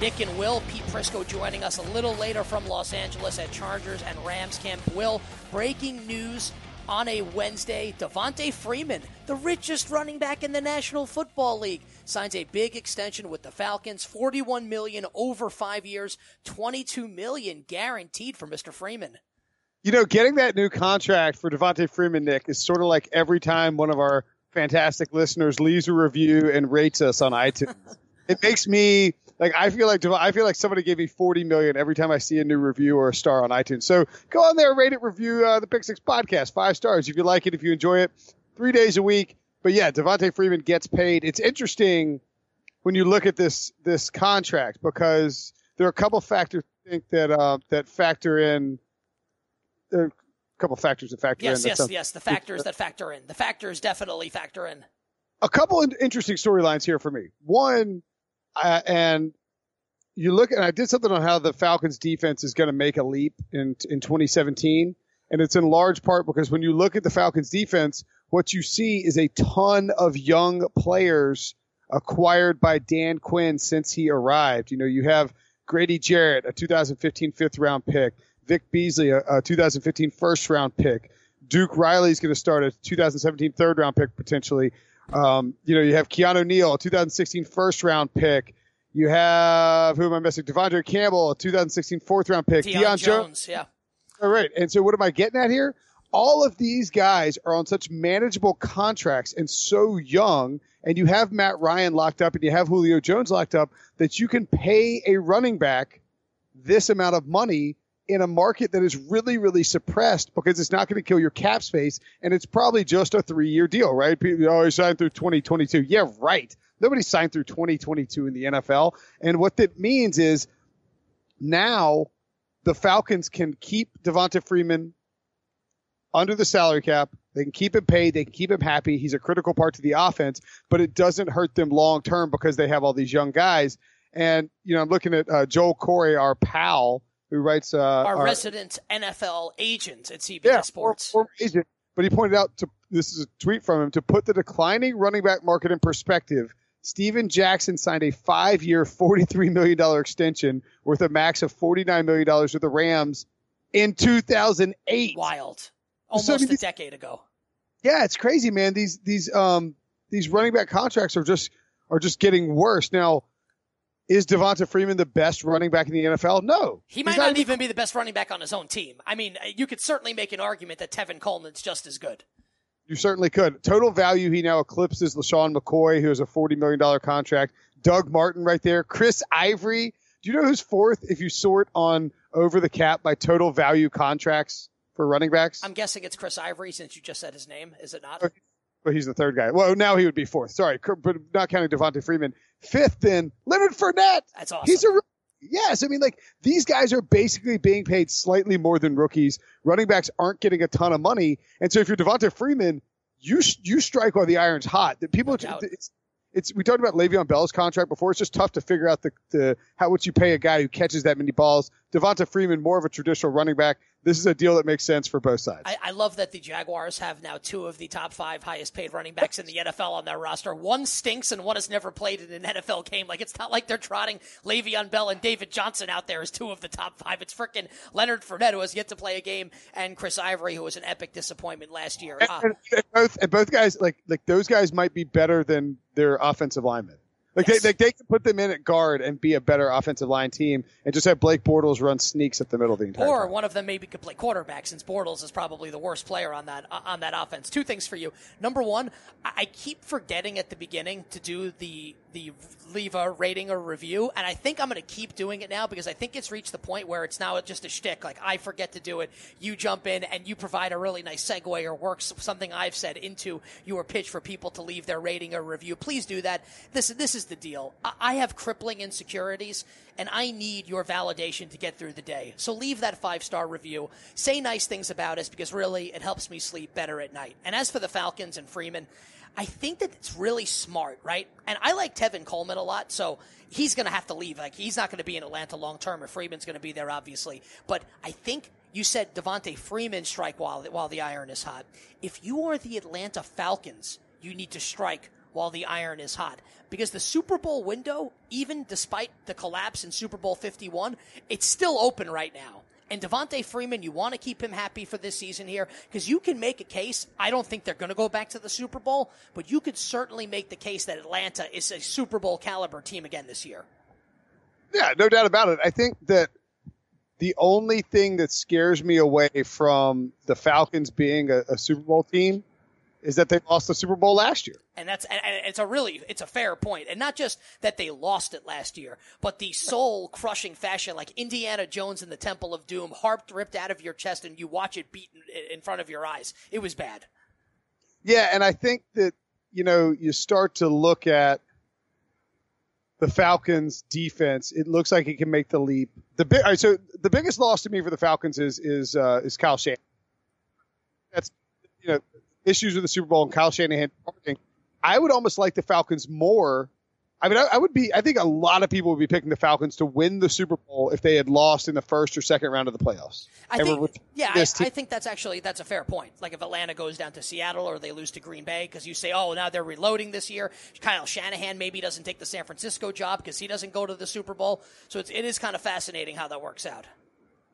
Nick and Will, Pete Prisco joining us a little later from Los Angeles at Chargers and Rams camp. Will, breaking news on a Wednesday. Devonta Freeman, the richest running back in the National Football League, signs a big extension with the Falcons, 41 million over 5 years, 22 million guaranteed for Mr. Freeman. You know, getting that new contract for Devonta Freeman, Nick, is sort of like every time one of our fantastic listeners leaves a review and rates us on iTunes. it makes me like I feel like I feel like somebody gave me forty million every time I see a new review or a star on iTunes. So go on there, rate it, review uh, the Pick Six podcast five stars if you like it, if you enjoy it. Three days a week. But yeah, Devonta Freeman gets paid. It's interesting when you look at this this contract because there are a couple factors I think that uh, that factor in. There are a couple factors that factor yes, in. Yes, yes, yes. The factors that factor in. The factors definitely factor in. A couple of interesting storylines here for me. One, uh, and you look, and I did something on how the Falcons defense is going to make a leap in in 2017, and it's in large part because when you look at the Falcons defense, what you see is a ton of young players acquired by Dan Quinn since he arrived. You know, you have Grady Jarrett, a 2015 fifth round pick, Vic Beasley, a, a 2015 first round pick. Duke Riley is going to start a 2017 third round pick potentially. Um, you know, you have Keanu Neal, a 2016 first round pick. You have who am I missing? De'Vondre Campbell, a 2016 fourth round pick. Deion, Deion Jones, Jones, yeah. All right. And so what am I getting at here? All of these guys are on such manageable contracts and so young, and you have Matt Ryan locked up and you have Julio Jones locked up that you can pay a running back this amount of money in a market that is really, really suppressed because it's not going to kill your cap space and it's probably just a three year deal, right? People always sign through 2022. Yeah, right. Nobody signed through 2022 in the NFL. And what that means is now the Falcons can keep Devonta Freeman under the salary cap. They can keep him paid. They can keep him happy. He's a critical part to the offense, but it doesn't hurt them long term because they have all these young guys. And, you know, I'm looking at uh, Joel Corry, our pal, who writes uh, our, our, resident NFL agent at CBS yeah, Sports. Former agent, but he pointed out to this is a tweet from him to put the declining running back market in perspective. Steven Jackson signed a five-year, $43 million extension worth a max of $49 million with the Rams in 2008. Wild. Almost so, I mean, a decade ago. Yeah, it's crazy, man. These, these, um, these running back contracts are just, are just getting worse. Now, is Devonta Freeman the best running back in the NFL? No. He might not, not even be the best running back on his own team. I mean, you could certainly make an argument that Tevin Coleman's just as good. You certainly could. Total value, he now eclipses LeSean McCoy, who has a $40 million contract. Doug Martin right there. Chris Ivory. Do you know who's fourth if you sort on over the cap by total value contracts for running backs? I'm guessing it's Chris Ivory since you just said his name, is it not? But he's the third guy. Well, now he would be fourth. Sorry, but not counting Devonta Freeman. Fifth, in Leonard Fournette. That's awesome. He's a yes. I mean, like these guys are basically being paid slightly more than rookies. Running backs aren't getting a ton of money, and so if you're Devonta Freeman, you you strike while the iron's hot. That people, no it's, it's we talked about Le'Veon Bell's contract before. It's just tough to figure out the, the how would you pay a guy who catches that many balls. Devonta Freeman, more of a traditional running back this is a deal that makes sense for both sides. I, I, love that the Jaguars have now two of the top five highest paid running backs in the NFL on their roster. One stinks and one has never played in an NFL game. Like it's not like they're trotting Le'Veon Bell and David Johnson out there as two of the top five. It's freaking Leonard Fournette who has yet to play a game and Chris Ivory who was an epic disappointment last year. And, and, and both and both guys like like those guys might be better than their offensive linemen. Like they, like they can put them in at guard and be a better offensive line team, and just have Blake Bortles run sneaks at the middle of the entire. Or time. one of them maybe could play quarterback, since Bortles is probably the worst player on that on that offense. Two things for you. Number one, I keep forgetting at the beginning to do the the leave a rating or review, and I think I'm going to keep doing it now because I think it's reached the point where it's now just a shtick. Like I forget to do it, you jump in and you provide a really nice segue or works something I've said into your pitch for people to leave their rating or review. Please do that. This this is the deal. I have crippling insecurities, and I need your validation to get through the day. So leave that five star review. Say nice things about us because really it helps me sleep better at night. And as for the Falcons and Freeman. I think that it's really smart, right? And I like Tevin Coleman a lot, so he's going to have to leave. Like he's not going to be in Atlanta long term, and Freeman's going to be there, obviously. But I think you said Devonta Freeman strike while while the iron is hot. If you are the Atlanta Falcons, you need to strike while the iron is hot. Because the Super Bowl window, even despite the collapse in Super Bowl 51, it's still open right now. And Devonta Freeman, you want to keep him happy for this season here because you can make a case. I don't think they're going to go back to the Super Bowl, but you could certainly make the case that Atlanta is a Super Bowl caliber team again this year. Yeah, no doubt about it. I think that the only thing that scares me away from the Falcons being a, a Super Bowl team is that they lost the Super Bowl last year. And that's and it's a really it's a fair point, and not just that they lost it last year, but the soul crushing fashion, like Indiana Jones in the Temple of Doom, harp ripped out of your chest, and you watch it beat in front of your eyes. It was bad. Yeah, and I think that you know you start to look at the Falcons defense. It looks like it can make the leap. The big right, so the biggest loss to me for the Falcons is is uh, is Kyle Shanahan. That's you know issues with the Super Bowl and Kyle Shanahan I would almost like the Falcons more. I mean, I, I, would be. I think a lot of people would be picking the Falcons to win the Super Bowl if they had lost in the first or second round of the playoffs. I think, yeah, I, I, think that's actually that's a fair point. Like if Atlanta goes down to Seattle or they lose to Green Bay, because you say, oh, now they're reloading this year. Kyle Shanahan maybe doesn't take the San Francisco job because he doesn't go to the Super Bowl. So it's, it is kind of fascinating how that works out.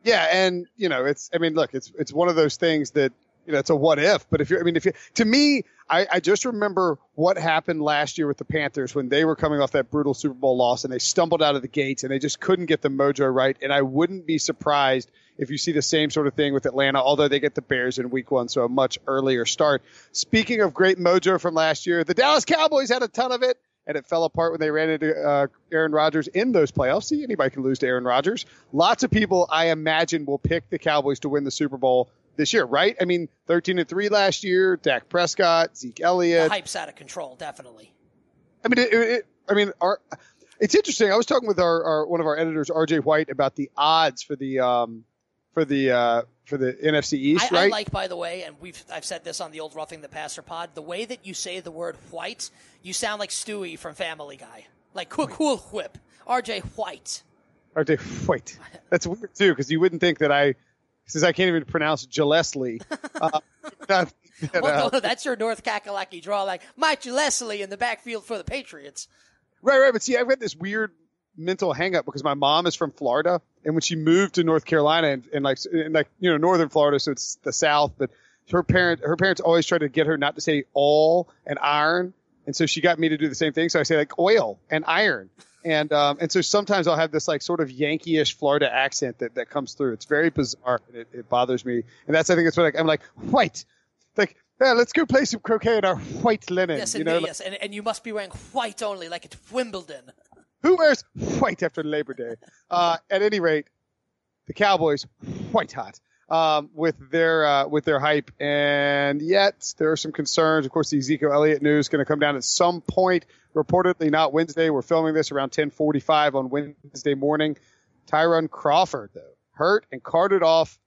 Yeah, and you know, it's. I mean, look, it's it's one of those things that you know, it's a what if. But if you're, I mean, if you, to me, I, I just remember what happened last year with the Panthers when they were coming off that brutal Super Bowl loss and they stumbled out of the gates and they just couldn't get the mojo right. And I wouldn't be surprised if you see the same sort of thing with Atlanta, although they get the Bears in week one, so a much earlier start. Speaking of great mojo from last year, the Dallas Cowboys had a ton of it and it fell apart when they ran into uh, Aaron Rodgers in those playoffs. See, anybody can lose to Aaron Rodgers. Lots of people, I imagine, will pick the Cowboys to win the Super Bowl this year, right? I mean, 13 and 3 last year, Dak Prescott, Zeke Elliott. The hype's out of control, definitely. I mean, it, it, I mean, our, it's interesting. I was talking with our, our, one of our editors, RJ White, about the odds for the um, for the uh, for the NFC East. I, right? I like, by the way, and we've I've said this on the old Roughing the Passer pod. The way that you say the word White, you sound like Stewie from Family Guy, like cool, cool whip. RJ White. RJ White. That's weird too, because you wouldn't think that I since I can't even pronounce Gillislee. Uh, that, well, no, that's your North Kakalaki draw, like Mike Gillislee in the backfield for the Patriots. Right, right. But see, I've got this weird mental hangup because my mom is from Florida, and when she moved to North Carolina and, and like and like you know northern Florida, so it's the South, but her parent her parents always tried to get her not to say all and iron, and so she got me to do the same thing. So I say like oil and iron and um, and so sometimes I'll have this like sort of Yankee-ish Florida accent that, that comes through. It's very bizarre. And it, it bothers me, and that's I think it's what I'm like white, like yeah, let's go play some croquet in our white linen. Yes, you know, yes, and, and you must be wearing white only, like at Wimbledon. Who wears white after Labor Day? Uh, at any rate, the Cowboys white hot um, with their uh, with their hype, and yet there are some concerns. Of course, the Ezekiel Elliott news is going to come down at some point. Reportedly, not Wednesday. We're filming this around 10:45 on Wednesday morning. Tyrone Crawford, though, hurt and carted off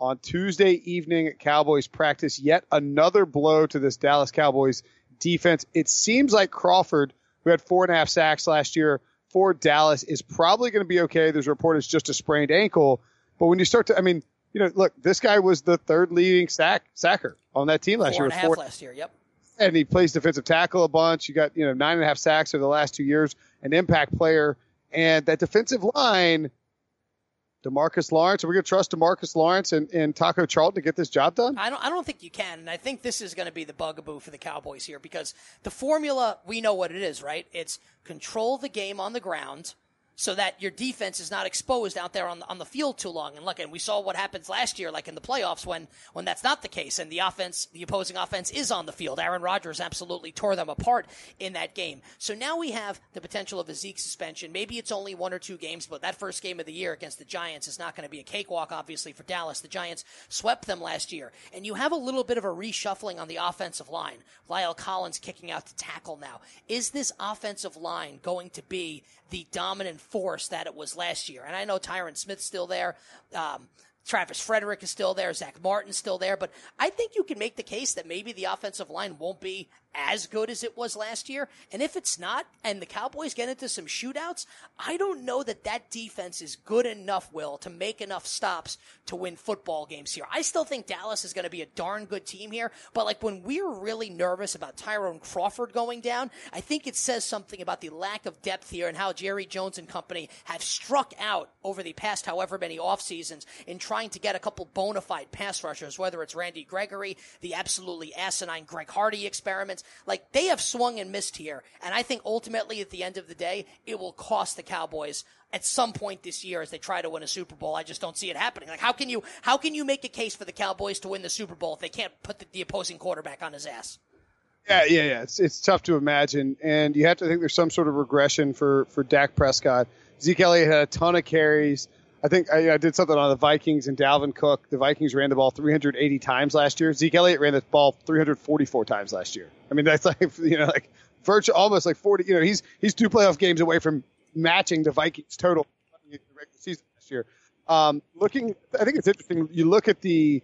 on Tuesday evening at Cowboys practice. Yet another blow to this Dallas Cowboys defense. It seems like Crawford, who had four and a half sacks last year for Dallas, is probably going to be okay. There's a report it's just a sprained ankle. But when you start to, I mean, you know, look, this guy was the third leading sack sacker on that team last four year. And four last year. Yep. And he plays defensive tackle a bunch. You got you know nine and a half sacks over the last two years. An impact player, and that defensive line. Demarcus Lawrence, are we going to trust Demarcus Lawrence and, and Taco Charlton to get this job done? I don't, I don't think you can. And I think this is going to be the bugaboo for the Cowboys here because the formula, we know what it is, right? It's control the game on the ground – so that your defense is not exposed out there on the, on the field too long. And look, and we saw what happens last year, like in the playoffs when, when that's not the case and the offense, the opposing offense is on the field. Aaron Rodgers absolutely tore them apart in that game. So now we have the potential of a Zeke suspension. Maybe it's only one or two games, but that first game of the year against the Giants is not going to be a cakewalk, obviously, for Dallas. The Giants swept them last year. And you have a little bit of a reshuffling on the offensive line. La'el Collins kicking out to tackle now. Is this offensive line going to be the dominant force that it was last year. And I know Tyron Smith's still there. Um, Travis Frederick is still there. Zack Martin's still there. But I think you can make the case that maybe the offensive line won't be as good as it was last year. And if it's not, and the Cowboys get into some shootouts, I don't know that that defense is good enough, Will, to make enough stops to win football games here. I still think Dallas is going to be a darn good team here, but like when we're really nervous about Tyrone Crawford going down, I think it says something about the lack of depth here and how Jerry Jones and company have struck out over the past however many off seasons in trying to get a couple bona fide pass rushers, whether it's Randy Gregory, the absolutely asinine Greg Hardy experiments. Like they have swung and missed here. And I think ultimately at the end of the day, it will cost the Cowboys at some point this year as they try to win a Super Bowl. I just don't see it happening. Like how can you, how can you make a case for the Cowboys to win the Super Bowl if they can't put the, the opposing quarterback on his ass? Yeah, yeah, yeah. It's it's tough to imagine, and you have to think there's some sort of regression for for Dak Prescott. Zeke Elliott had a ton of carries. I think I, I, did something on the Vikings and Dalvin Cook. The Vikings ran the ball 380 times last year. Zeke Elliott ran the ball 344 times last year. I mean, that's like you know like virtual almost like 40. You know, he's he's two playoff games away from matching the Vikings total season last year. Um, looking, I think it's interesting. You look at the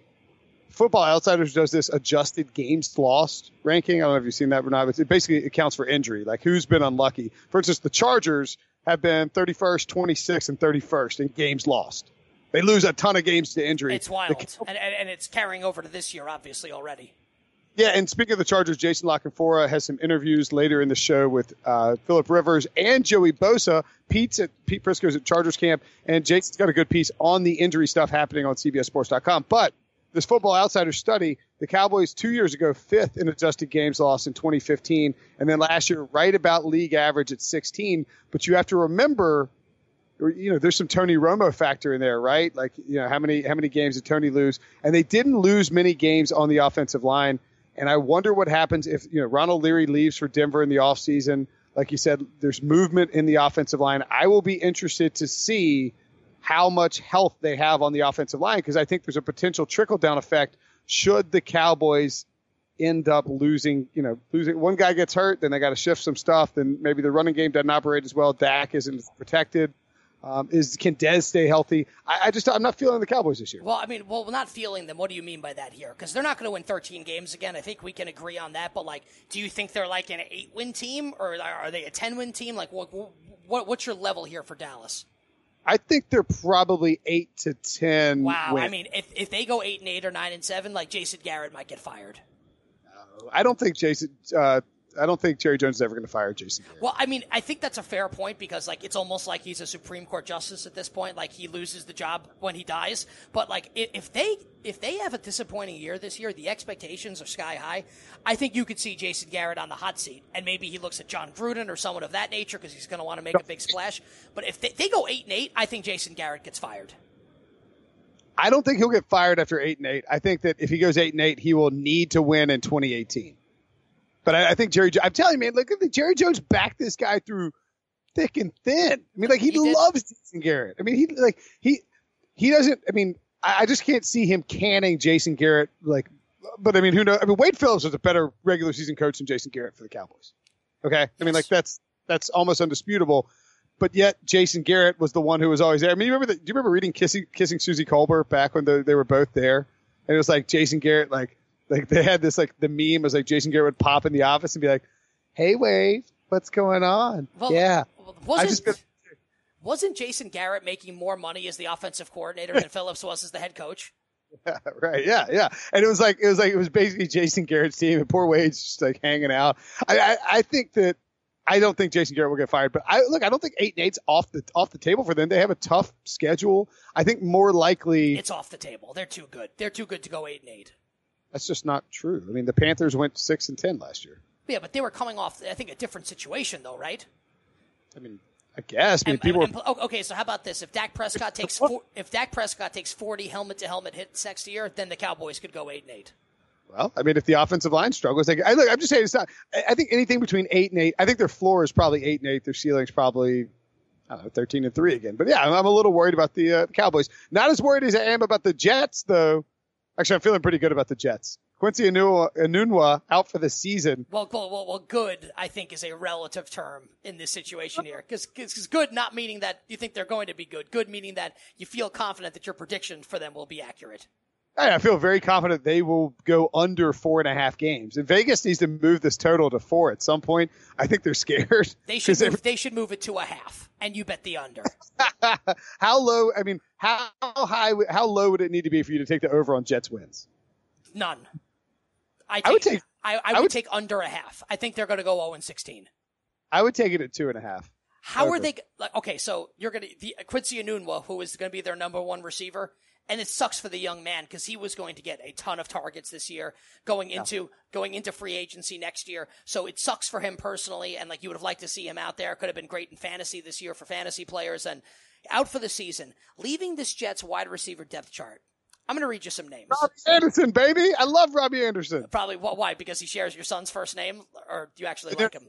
Football Outsiders does this adjusted games lost ranking. I don't know if you've seen that or not, but it basically accounts for injury, like who's been unlucky. For instance, the Chargers have been 31st, 26th, and 31st in games lost. They lose a ton of games to injury. It's wild, the, and, and, it's carrying over to this year, obviously already. Yeah, and speaking of the Chargers, Jason La Canfora has some interviews later in the show with uh, Philip Rivers and Joey Bosa. Pete's at Pete Prisco's at Chargers camp, and Jason's got a good piece on the injury stuff happening on CBSSports.com. But this Football Outsider study, the Cowboys two years ago fifth in adjusted games lost in 2015, and then last year right about league average at 16. But you have to remember, you know, there's some Tony Romo factor in there, right? Like, you know, how many how many games did Tony lose? And they didn't lose many games on the offensive line. And I wonder what happens if you know Ronald Leary leaves for Denver in the offseason. Like you said, there's movement in the offensive line. I will be interested to see how much health they have on the offensive line because I think there's a potential trickle down effect should the Cowboys end up losing, you know, losing one guy gets hurt, then they got to shift some stuff, then maybe the running game doesn't operate as well. Dak isn't protected. Um, is can Dez stay healthy? I, I, just I'm not feeling the Cowboys this year. Well, I mean, well, not feeling them. What do you mean by that here? Because they're not going to win 13 games again. I think we can agree on that. But like, do you think they're like an eight win team or are they a 10 win team? Like, what, what what's your level here for Dallas? I think they're probably eight to ten. Wow, wins. I mean, if if they go eight and eight or nine and seven, like Jason Garrett might get fired. I don't think Jason. Uh, I don't think Jerry Jones is ever going to fire Jason. Garrett. Well, I mean, I think that's a fair point because like it's almost like he's a Supreme Court justice at this point. Like he loses the job when he dies. But like if they if they have a disappointing year this year, the expectations are sky high. I think you could see Jason Garrett on the hot seat, and maybe he looks at Jon Gruden or someone of that nature because he's going to want to make a big splash. But if they, they go eight and eight, I think Jason Garrett gets fired. I don't think he'll get fired after eight and eight. I think that if he goes eight and eight, he will need to win in 2018. But I, I think Jerry, I'm telling you, man, look at the Jerry Jones backed this guy through thick and thin. I mean, like he, he loves Jason Garrett. I mean, he like he he doesn't. I mean, I, I just can't see him canning Jason Garrett. Like, but I mean, who knows? I mean, Wade Phillips was a better regular season coach than Jason Garrett for the Cowboys. Okay, yes. I mean, like that's that's almost undisputable. But yet, Jason Garrett was the one who was always there. I mean, you remember the, do you remember reading Kissing, Kissing Suzy Kolber back when the, they were both there? And it was like Jason Garrett, like like they had this like the meme was like Jason Garrett would pop in the office and be like, "Hey, Wade, what's going on?" Well, yeah, wasn't been... wasn't Jason Garrett making more money as the offensive coordinator than Phillips was as the head coach? Yeah, right. Yeah, yeah. And it was like it was like it was basically Jason Garrett's team, and poor Wade's just like hanging out. I I, I think that I don't think Jason Garrett will get fired, but I look. I don't think eight and eight's off the off the table for them. They have a tough schedule. I think more likely it's off the table. They're too good. They're too good to go eight and eight. That's just not true. I mean, the Panthers went six and ten last year. Yeah, but they were coming off, I think, a different situation, though, right? I mean, I guess. I mean, And- people. and- and- okay, so how about this? If Dak Prescott takes four, if Dak Prescott takes forty helmet to helmet hits next year, then the Cowboys could go eight and eight. well, I mean, if the offensive line struggles, like, I look, I'm just saying, it's not. I think anything between eight and eight. I think their floor is probably eight and eight. Their ceiling's probably. I don't know, 13 and 3 again. But yeah, I'm, I'm a little worried about the uh, Cowboys. Not as worried as I am about the Jets, though. Actually, I'm feeling pretty good about the Jets. Quincy Enunwa out for the season. Well, well, well, well, good, I think, is a relative term in this situation here. Because good not meaning that you think they're going to be good. Good meaning that you feel confident that your prediction for them will be accurate. I feel very confident they will go under four and a half games. And Vegas needs to move this total to four at some point. I think they're scared. They should move, they should move it to a half, and you bet the under. how low? I mean, how high? How low would it need to be for you to take the over on Jets wins? None. I, I would take- I, I I would, would- take under a half. I think they're going to go zero and sixteen. I would take it at two and a half. How are they? Like, okay, so you're gonna the Quincy Enunwa, who is going to be their number one receiver, and it sucks for the young man because he was going to get a ton of targets this year, going into going into free agency next year. So it sucks for him personally, and like you would have liked to see him out there. Could have been great in fantasy this year for fantasy players, and out for the season, leaving this Jets wide receiver depth chart. I'm going to read you some names. Robbie Anderson, baby. I love Robbie Anderson. Probably why? Because he shares your son's first name, or do you actually like him?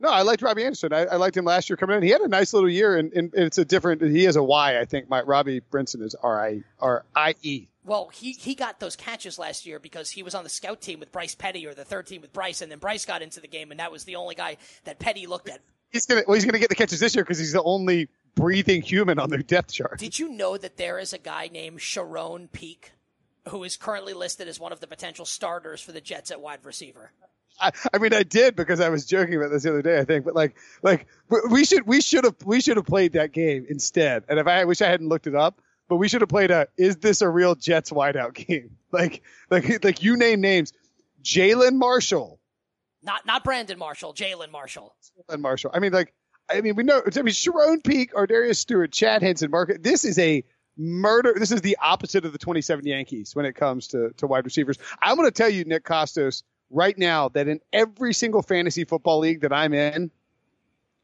No, I liked Robbie Anderson. I, I liked him last year coming in. He had a nice little year, and, and it's a different. He has a Y, I think. My Robbie Brinson is R I R I E. Well, he, he got those catches last year because he was on the scout team with Bryce Petty or the third team with Bryce, and then Bryce got into the game, and that was the only guy that Petty looked at. He's gonna well, he's gonna get the catches this year because he's the only breathing human on their depth chart. Did you know that there is a guy named Charone Peake who is currently listed as one of the potential starters for the Jets at wide receiver? I, I mean, I did because I was joking about this the other day. I think, but like, like we should we should have we should have played that game instead. And if I, I wish I hadn't looked it up, but we should have played a is this a real Jets wideout game? Like, like, like you name names, Jalen Marshall, Not not Brandon Marshall, Jalen Marshall. and Marshall. I mean, like, I mean, we know. I mean, Charone Peake, Ardarius Stewart, Chad Hansen, Mark. This is a murder. This is the opposite of the 27 Yankees when it comes to to wide receivers. I'm going to tell you, Nick Kostos, right now that in every single fantasy football league that I'm in,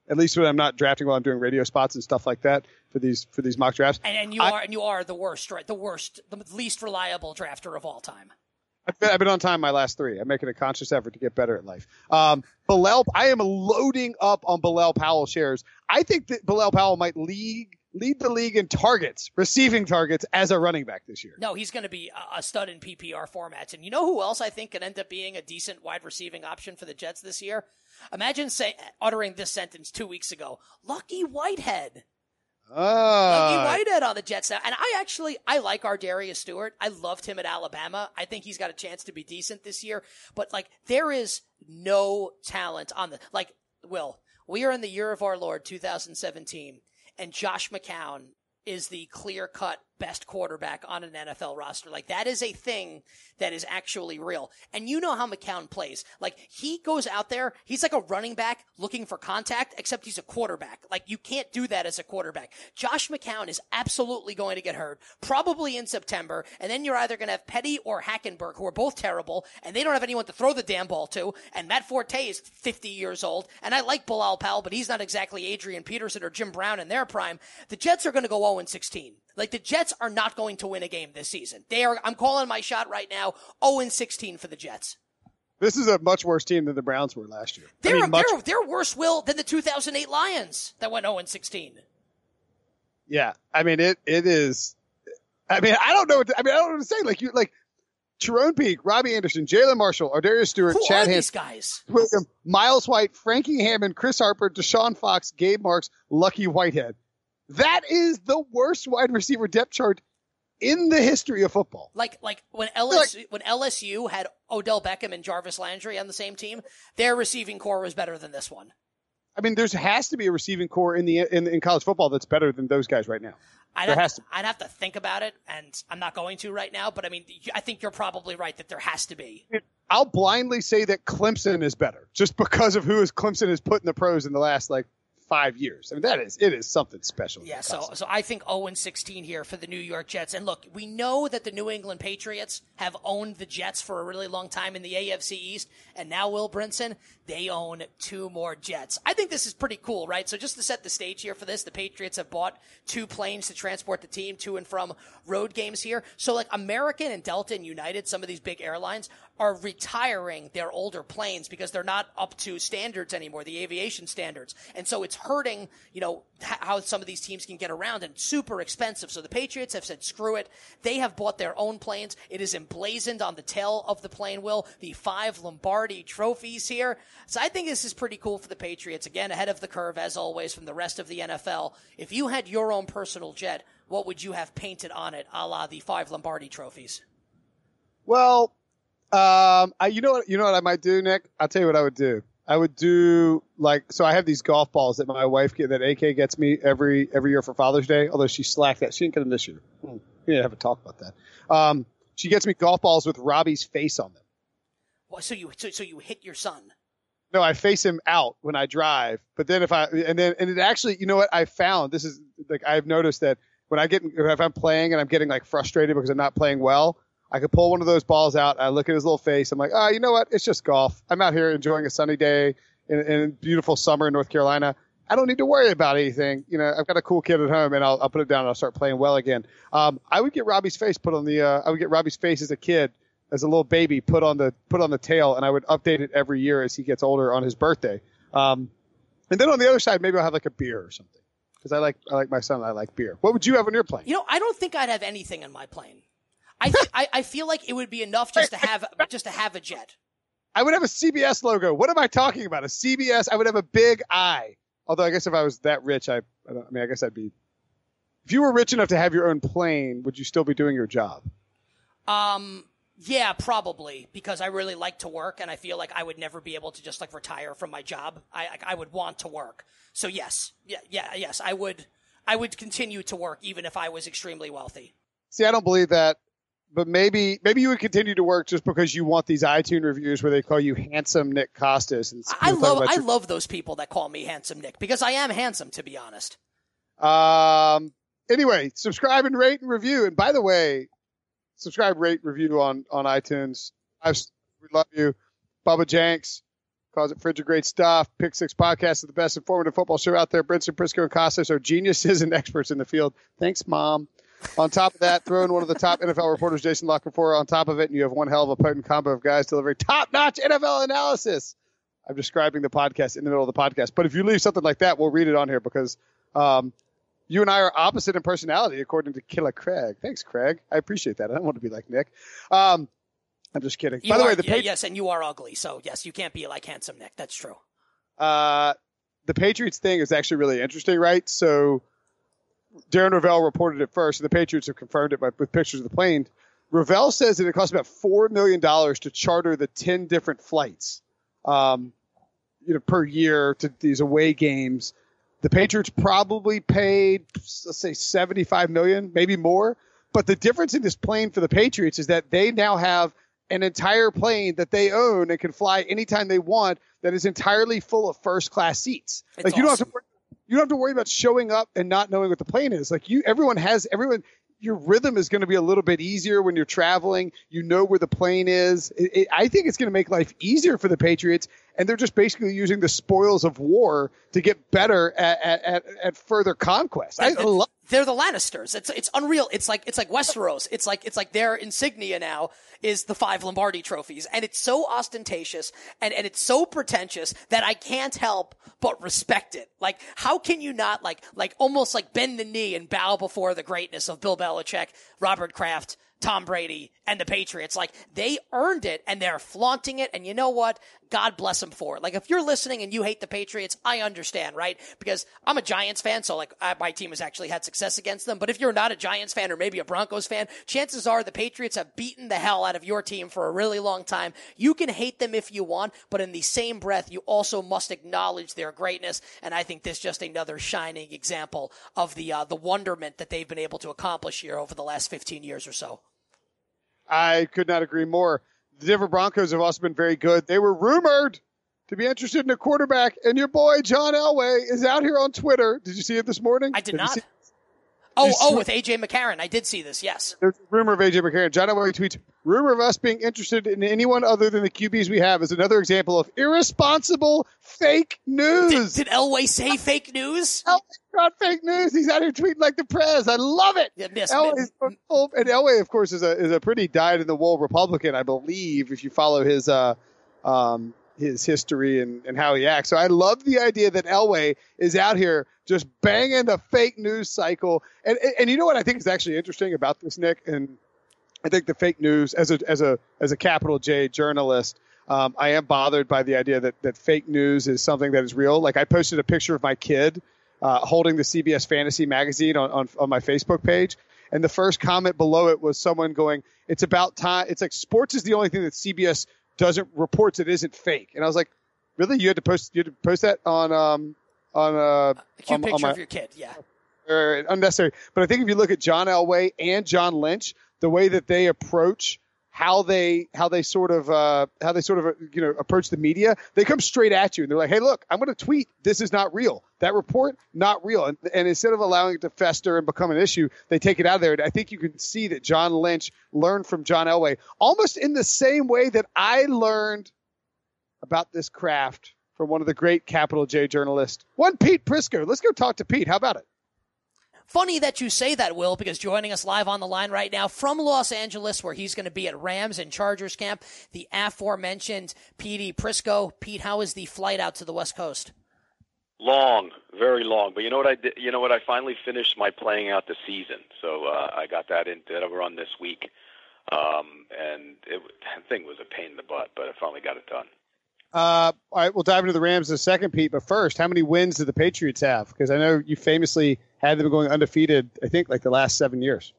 at least when I'm not drafting while I'm doing radio spots and stuff like that for these for these mock drafts, And, and you I- are and you are the worst, right? The worst, the least reliable drafter of all time. I've been, I've been on time my last three. I'm making a conscious effort to get better at life. Um, Bilal, I am loading up on Bilal Powell shares. I think that Bilal Powell might lead lead the league in targets, receiving targets as a running back this year. No, he's going to be a- stud in PPR formats. And you know who else I think could end up being a decent wide receiving option for the Jets this year? Imagine say, uttering this sentence two weeks ago. Lucky Whitehead. Oh Lucky Whitehead on the Jets now. And I actually, I like Ardarius Stewart. I loved him at Alabama. I think he's got a chance to be decent this year. But like, there is no talent on the, like, Will, we are in the year of our Lord 2017 and Josh McCown is the clear cut best quarterback on an NFL roster. Like that is a thing that is actually real. And you know how McCown plays. Like he goes out there, he's like a running back looking for contact, except he's a quarterback. Like you can't do that as a quarterback. Josh McCown is absolutely going to get hurt, probably in September. And then you're either going to have Petty or Hackenberg, who are both terrible, and they don't have anyone to throw the damn ball to. And Matt Forte is 50 years old. And I like Bilal Powell, but he's not exactly Adrian Peterson or Jim Brown in their prime. The Jets are going to go 0 16. Like the Jets are not going to win a game this season. They are. I'm calling my shot right now. 0 and 16 for the Jets. this is a much worse team than the Browns were last year. They're mean, much, they're they're worse will than the 2008 Lions that went 0 and 16. yeah. I mean, it it is. I mean, I don't know. What to, I mean, I don't know what to say. Like you, like Tyrone Peak, Robbie Anderson, Jalen Marshall, Ardarius Stewart, Who Chad are guys? William, Myles White, Frankie Hammond, Chris Harper, Deshaun Fox, Gabe Marks, Lucky Whitehead. That is the worst wide receiver depth chart in the history of football. Like like when LSU when LSU had Odell Beckham and Jarvis Landry on the same team, their receiving corps was better than this one. I mean, there's has to be a receiving corps in the in, in college football that's better than those guys right now. I'd There have, has to, to I'd have to think about it, and I'm not going to right now. But I mean, I think you're probably right that there has to be. I'll blindly say that Clemson is better just because of who is Clemson has put in the pros in the last like five years. I mean, that is it is something special. Yeah, so so I think 0 and 16 here for the New York Jets. And look, we know that the New England Patriots have owned the Jets for a really long time in the AFC East, and now Will Brinson, they own two more Jets. I think this is pretty cool, right? So just to set the stage here for this, the Patriots have bought two planes to transport the team to and from road games here. So like American and Delta and United, some of these big airlines are retiring their older planes because they're not up to standards anymore, the aviation standards. And so it's hurting, you know, how some of these teams can get around and super expensive. So the Patriots have said, screw it. They have bought their own planes. It is emblazoned on the tail of the plane, Will, the five Lombardi trophies here. So I think this is pretty cool for the Patriots. Again, ahead of the curve, as always, from the rest of the NFL. If you had your own personal jet, what would you have painted on it, a la the five Lombardi trophies? Well, um, I, you know what, you know what I might do, Nick? I'll tell you what I would do. I would do like so. I have these golf balls that my wife get that AK gets me every every year for Father's Day. Although she slacked that, she didn't get them this year. Hmm. We didn't have a talk about that. Um, she gets me golf balls with Robbie's face on them. Well, so you so, so you hit your son. No, I face him out when I drive. But then if I and then and it actually, you know what I found? This is like I've noticed that when I get if I'm playing and I'm getting like frustrated because I'm not playing well, I could pull one of those balls out. I look at his little face. I'm like, oh, you know what? It's just golf. I'm out here enjoying a sunny day in, in beautiful summer in North Carolina. I don't need to worry about anything. You know, I've got a cool kid at home, and I'll, I'll put it down and I'll start playing well again. Um, I would get Robbie's face put on the. Uh, I would get Robbie's face as a kid, as a little baby, put on the put on the tail, and I would update it every year as he gets older on his birthday. Um, and then on the other side, maybe I'll have like a beer or something because I like I like my son. I like beer. What would you have on your plane? You know, I don't think I'd have anything on my plane. I, I, I feel like it would be enough just to have just to have a jet. I would have a CBS logo. What am I talking about? A CBS. I would have a big eye. Although I guess if I was that rich, I, I, I mean, I guess I'd be. If you were rich enough to have your own plane, would you still be doing your job? Um. Yeah, probably because I really like to work, and I feel like I would never be able to just like retire from my job. I I would want to work. So yes, yeah, yeah, yes, I would. I would continue to work even if I was extremely wealthy. See, I don't believe that but maybe maybe you would continue to work just because you want these iTunes reviews where they call you handsome Nick Kostos. And I love I your... love those people that call me handsome Nick because I am handsome to be honest. Um. Anyway, subscribe and rate and review. And by the way, subscribe, rate, review on on iTunes. I, we love you, Bubba Jenks. Calls it Frigid Great Stuff. Pick Six Podcast is the best informative football show out there. Brinson, Prisco, and Kostos are geniuses and experts in the field. Thanks, Mom. On top of that, throw in one of the top NFL reporters, Jason La Canfora, on top of it, and you have one hell of a potent combo of guys delivering top-notch NFL analysis. I'm describing the podcast in the middle of the podcast, but if you leave something like that, we'll read it on here because um, you and I are opposite in personality, according to Killa Craig. Thanks, Craig. I appreciate that. I don't want to be like Nick. Um, I'm just kidding. You By the way, the yeah, yes, and you are ugly, so yes, you can't be like handsome Nick. That's true. Uh, the Patriots thing is actually really interesting, right? So Darren Rovell reported it first, and the Patriots have confirmed it by, with pictures of the plane. Rovell says that it cost about four million dollars to charter the ten different flights, um, you know, per year to these away games. The Patriots probably paid, let's say, seventy-five million, maybe more. But the difference in this plane for the Patriots is that they now have an entire plane that they own and can fly anytime they want that is entirely full of first class seats. It's like you awesome. don't have to you don't have to worry about showing up and not knowing what the plane is. Like you, everyone has everyone. Your rhythm is going to be a little bit easier when you're traveling. You know where the plane is. It, it, I think it's going to make life easier for the Patriots, and they're just basically using the spoils of war to get better at at, at, further conquest. I love they're the Lannisters. It's it's unreal. It's like it's like Westeros. It's like it's like their insignia now is the five Lombardi trophies, and it's so ostentatious and and it's so pretentious that I can't help but respect it. Like, how can you not like like almost like bend the knee and bow before the greatness of Bill Belichick, Robert Kraft, Tom Brady and the Patriots. Like they earned it and they're flaunting it. And you know what? God bless them for it. Like if you're listening and you hate the Patriots, I understand, right? Because I'm a Giants fan, so like I, my team has actually had success against them. But if you're not a Giants fan or maybe a Broncos fan, chances are the Patriots have beaten the hell out of your team for a really long time. You can hate them if you want, but in the same breath, you also must acknowledge their greatness. And I think this is just another shining example of the uh, the wonderment that they've been able to accomplish here over the last 15 years or so. I could not agree more. The Denver Broncos have also been very good. They were rumored to be interested in a quarterback, and your boy John Elway is out here on Twitter. Did you see it this morning? I did, did not. Oh, oh, with AJ McCarron. I did see this, yes. There's a rumor of AJ McCarron. John Elway tweets, rumor of us being interested in anyone other than the QBs we have is another example of irresponsible fake news. Did, did Elway say fake news? Elway's not fake news. He's out here tweeting like the press. I love it. Yeah, miss, Elway's full, and Elway, of course, is a is a pretty dyed in the wool Republican, I believe, if you follow his uh um his history and, and how he acts. So I love the idea that Elway is out here just banging the fake news cycle. And, and, and you know what I think is actually interesting about this, Nick? And I think the fake news as a as a as a capital J journalist, um, I am bothered by the idea that that fake news is something that is real. Like I posted a picture of my kid uh, holding the CBS Fantasy magazine on, on on my Facebook page, and the first comment below it was someone going, "It's about time." It's like sports is the only thing that CBS doesn't reports it isn't fake. And I was like, really? You had to post you had to post that on um on uh A cute on, picture on my, of your kid, yeah. or unnecessary. But I think if you look at John Elway and John Lynch, the way that they approach how they how they sort of uh, how they sort of uh, you know approach the media, they come straight at you and they're like, "Hey, look, I'm going to tweet. This is not real. That report not real." And, and instead of allowing it to fester and become an issue, they take it out of there. And I think you can see that John Lynch learned from John Elway almost in the same way that I learned about this craft from one of the great capital J journalists, one Pete Prisco. Let's go talk to Pete. How about it? Funny that you say that, Will, because joining us live on the line right now from Los Angeles, where he's going to be at Rams and Chargers camp, the aforementioned Petey Prisco. Pete, how is the flight out to the West Coast? Long, very long. But you know what I did? You know what? I finally finished my playing out the season, so uh, I got that in that run this week, um, and it, that thing was a pain in the butt, but I finally got it done. Uh, all right, we'll dive into the Rams in a second, Pete. But first, how many wins do the Patriots have? Because I know you famously had them going undefeated. I think like the last seven years.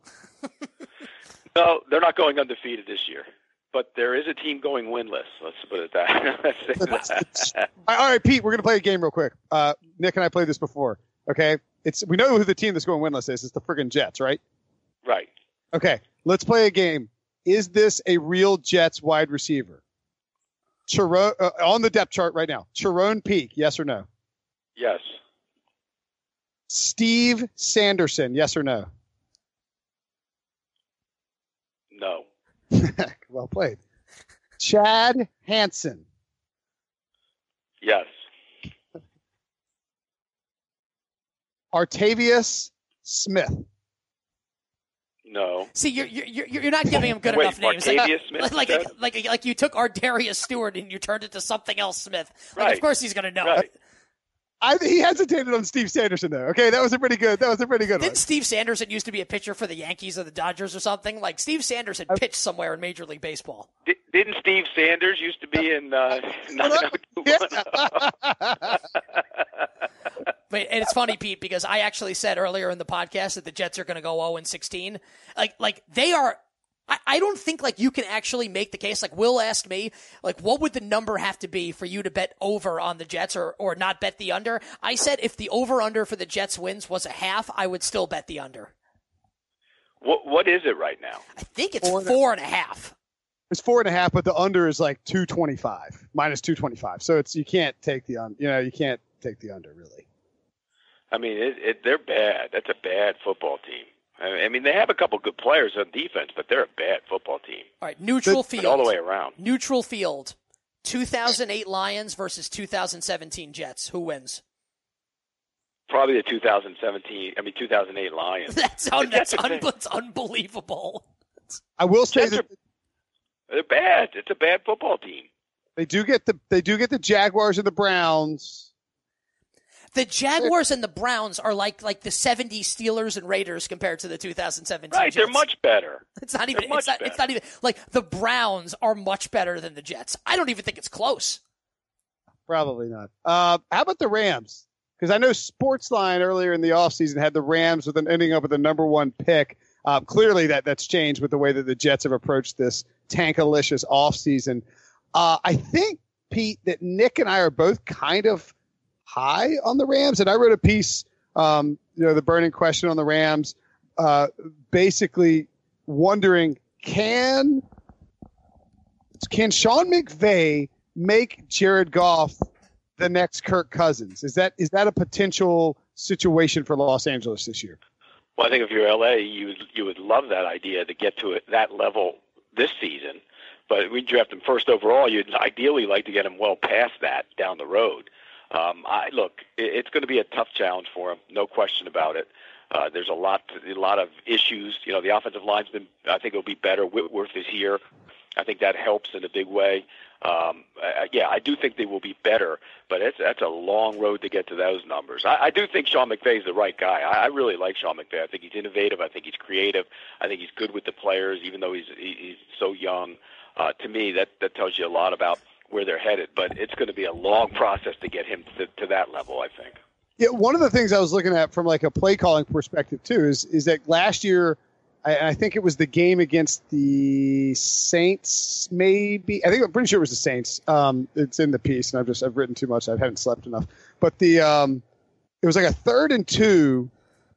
no, they're not going undefeated this year, but there is a team going winless. Let's put it that. all right, Pete, we're gonna play a game real quick. Uh, Nick and I played this before. Okay, it's we know who the team that's going winless is. It's the friggin' Jets, right? Right. Okay, let's play a game. Is this a real Jets wide receiver? Chiro, uh, on the depth chart right now. Charone Peake, yes or no? Yes. Steve Sanderson, yes or no? No. well played. Chad Hansen. Yes. Artavius Smith. No. See, you're you're you're not giving him good Wait, enough names. Martavius like, Smith, like, you like, like like you took Ardarius Stewart and you turned it to something else, Smith. Like, Right. of course he's going to know. Right. I he hesitated on Steve Sanderson though. Okay, that was a pretty good. That was a pretty good one. Didn't Steve Sanderson used to be a pitcher for the Yankees or the Dodgers or something? Like Steve Sanderson pitched somewhere in Major League Baseball. Di- didn't Steve Sanders used to be in uh, 90210? But and it's funny, Pete, because I actually said earlier in the podcast that the Jets are going to go 0 and 16. Like, like they are. I, I don't think like you can actually make the case. Like Will asked me, like, what would the number have to be for you to bet over on the Jets or or not bet the under? I said if the over under for the Jets wins was a half, I would still bet the under. what, what is it right now? I think it's Four and four and a half. It's four and a half, but the under is like two twenty five minus two twenty five. So it's you can't take the un, you know you can't take the under really. I mean, it, it, they're bad. That's a bad football team. I I mean, they have a couple good players on defense, but they're a bad football team. All right, neutral But field. all the way around. Neutral field. 2008 Lions versus 2017 Jets. Who wins? Probably the 2017, I mean 2008 Lions. That's un- that's, un- bad. that's unbelievable. I will say Jets that are- They're bad. It's a bad football team. they do get the they do get the Jaguars and the Browns. The Jaguars and the Browns are like like the '70s Steelers and Raiders compared to the 2017 Right, they're much better. It's not even. It's much not, it's not even like the Browns are much better than the Jets. I don't even think it's close. Probably not. Uh, how about the Rams? Because I know Sportsline earlier in the offseason had the Rams with an ending up with the number one pick. Uh, clearly, that that's changed with the way that the Jets have approached this tankalicious offseason. Uh, I think Pete that Nick and I are both kind of high on the Rams, and I wrote a piece, um, you know, the burning question on the Rams, uh, basically wondering can can Sean McVay make Jared Goff the next Kirk Cousins? Is that is that a potential situation for Los Angeles this year? Well, I think if you're LA, you would, you would love that idea to get to that level this season. But we draft him first overall. You'd ideally like to get him well past that down the road. Um, I look, it, it's going to be a tough challenge for him, no question about it. Uh, there's a lot, a lot of issues. You know, the offensive line's been. I think it'll be better. Whitworth is here. I think that helps in a big way. Um, uh, yeah, I do think they will be better, but it's, that's a long road to get to those numbers. I, I do think Sean McVay is the right guy. I, I really like Sean McVay. I think he's innovative. I think he's creative. I think he's good with the players, even though he's he's so young. Uh, to me, that that tells you a lot about where they're headed. But it's going to be a long process to get him to, to that level. I think. Yeah, one of the things I was looking at from like a play calling perspective too is is that last year I, I, think it was the game against the Saints. Maybe I think I'm pretty sure it was the Saints. Um, it's in the piece, and I've just I've written too much. I haven't slept enough. But the um, it was like a third and two,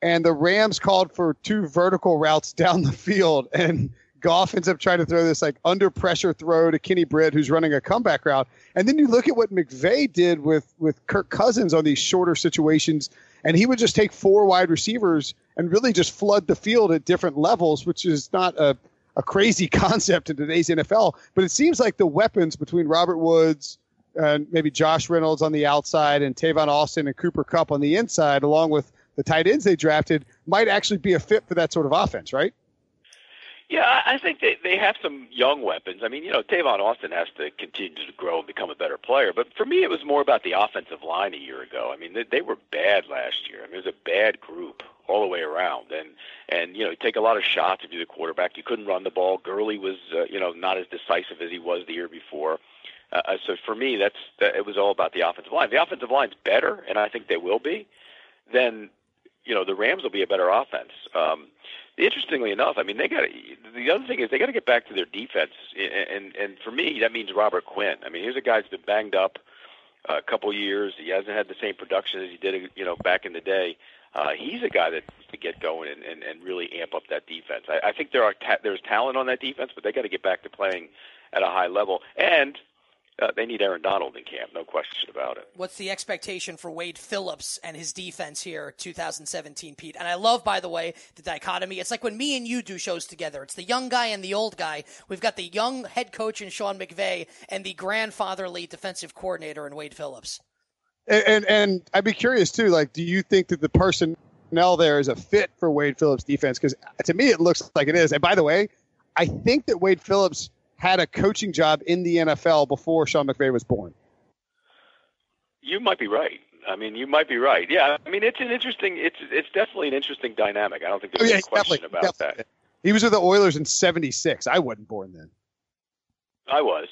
and the Rams called for two vertical routes down the field, and Goff ends up trying to throw this like under pressure throw to Kenny Britt, who's running a comeback route. And then you look at what McVay did with with Kirk Cousins on these shorter situations and he would just take four wide receivers and really just flood the field at different levels, which is not a, a crazy concept in today's NFL. But it seems like the weapons between Robert Woods and maybe Josh Reynolds on the outside and Tavon Austin and Cooper Kupp on the inside, along with the tight ends they drafted, might actually be a fit for that sort of offense, right? Yeah, I think they they have some young weapons. I mean, you know, Tavon Austin has to continue to grow and become a better player. But for me, it was more about the offensive line a year ago. I mean, they, they were bad last year. I mean, it was a bad group all the way around. And and you know, you take a lot of shots if you're the quarterback. You couldn't run the ball. Gurley was uh, you know not as decisive as he was the year before. Uh, uh, so for me, that's that, it was all about the offensive line. The offensive line's better, and I think they will be. Then you know the Rams will be a better offense. Um, interestingly enough, I mean, they got the other thing is they got to get back to their defense, and and for me, that means Robert Quinn. I mean, here's a guy who's been banged up a couple years. He hasn't had the same production as he did, you know, back in the day. Uh, he's a guy that to get going and, and, and really amp up that defense. I, I think there are ta- there's talent on that defense, but they got to get back to playing at a high level. And uh, they need Aaron Donald in camp, no question about it. What's the expectation for Wade Phillips and his defense here, 2017, Pete? And I love, by the way, the dichotomy. It's like when me and you do shows together. It's the young guy and the old guy. We've got the young head coach in Sean McVay and the grandfatherly defensive coordinator in Wade Phillips. And, and, and I'd be curious too. Like, do you think that the personnel there is a fit for Wade Phillips' defense? Because to me, it looks like it is. And by the way, I think that Wade Phillips had a coaching job in the NFL before Sean McVay was born. You might be right. I mean, you might be right. Yeah, I mean, it's an interesting. It's it's definitely an interesting dynamic. I don't think there's oh, yeah, any question about that. He was with the Oilers in '76. I wasn't born then. I was.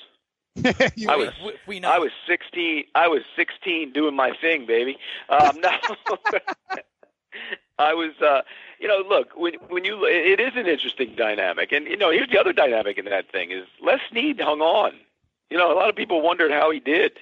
I was. We, we know. I was 16. I was 16 doing my thing, baby. Um, no. I was, uh, you know, look when when you it is an interesting dynamic, and you know, here's the other dynamic in that thing is Les Snead hung on. You know, a lot of people wondered how he did,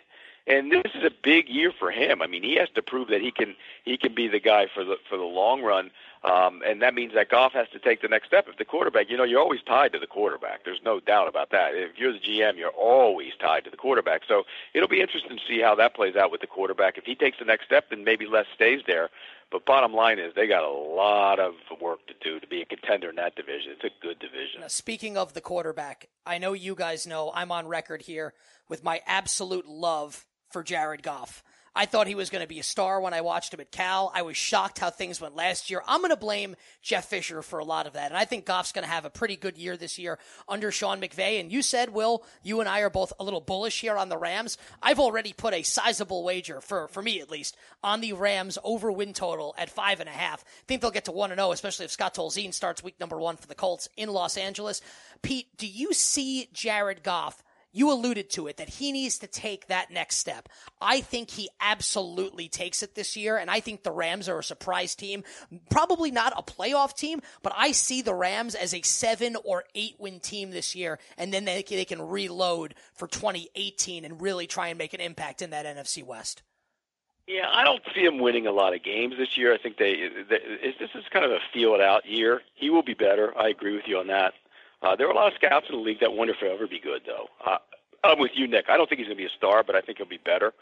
and this is a big year for him. I mean, he has to prove that he can he can be the guy for the for the long run, um, and that means that Goff has to take the next step. If the quarterback, you know, you're always tied to the quarterback. There's no doubt about that. If you're the GM, you're always tied to the quarterback. So it'll be interesting to see how that plays out with the quarterback. If he takes the next step, then maybe Les stays there. But bottom line is they got a lot of work to do to be a contender in that division. It's a good division. Now, speaking of the quarterback, I know you guys know I'm on record here with my absolute love for Jared Goff. I thought he was going to be a star when I watched him at Cal. I was shocked how things went last year. I'm going to blame Jeff Fisher for a lot of that. And I think Goff's going to have a pretty good year this year under Sean McVay. And you said, Will, you and I are both a little bullish here on the Rams. I've already put a sizable wager, for, for me at least, on the Rams over win total at five and a half. I think they'll get to one and zero, oh, especially if Scott Tolzien starts week number one for the Colts in Los Angeles. Pete, do you see Jared Goff you alluded to it that he needs to take that next step. I think he absolutely takes it this year, and I think the Rams are a surprise team. Probably not a playoff team, but I see the Rams as a seven or eight win team this year, and then they, they can reload for 2018 and really try and make an impact in that NFC West. Yeah, I don't see him winning a lot of games this year. I think they, they this is kind of a feel it out year. He will be better. I agree with you on that. Uh, there are a lot of scouts in the league that wonder if he'll ever be good, though. Uh, I'm with you, Nick. I don't think he's going to be a star, but I think he'll be better.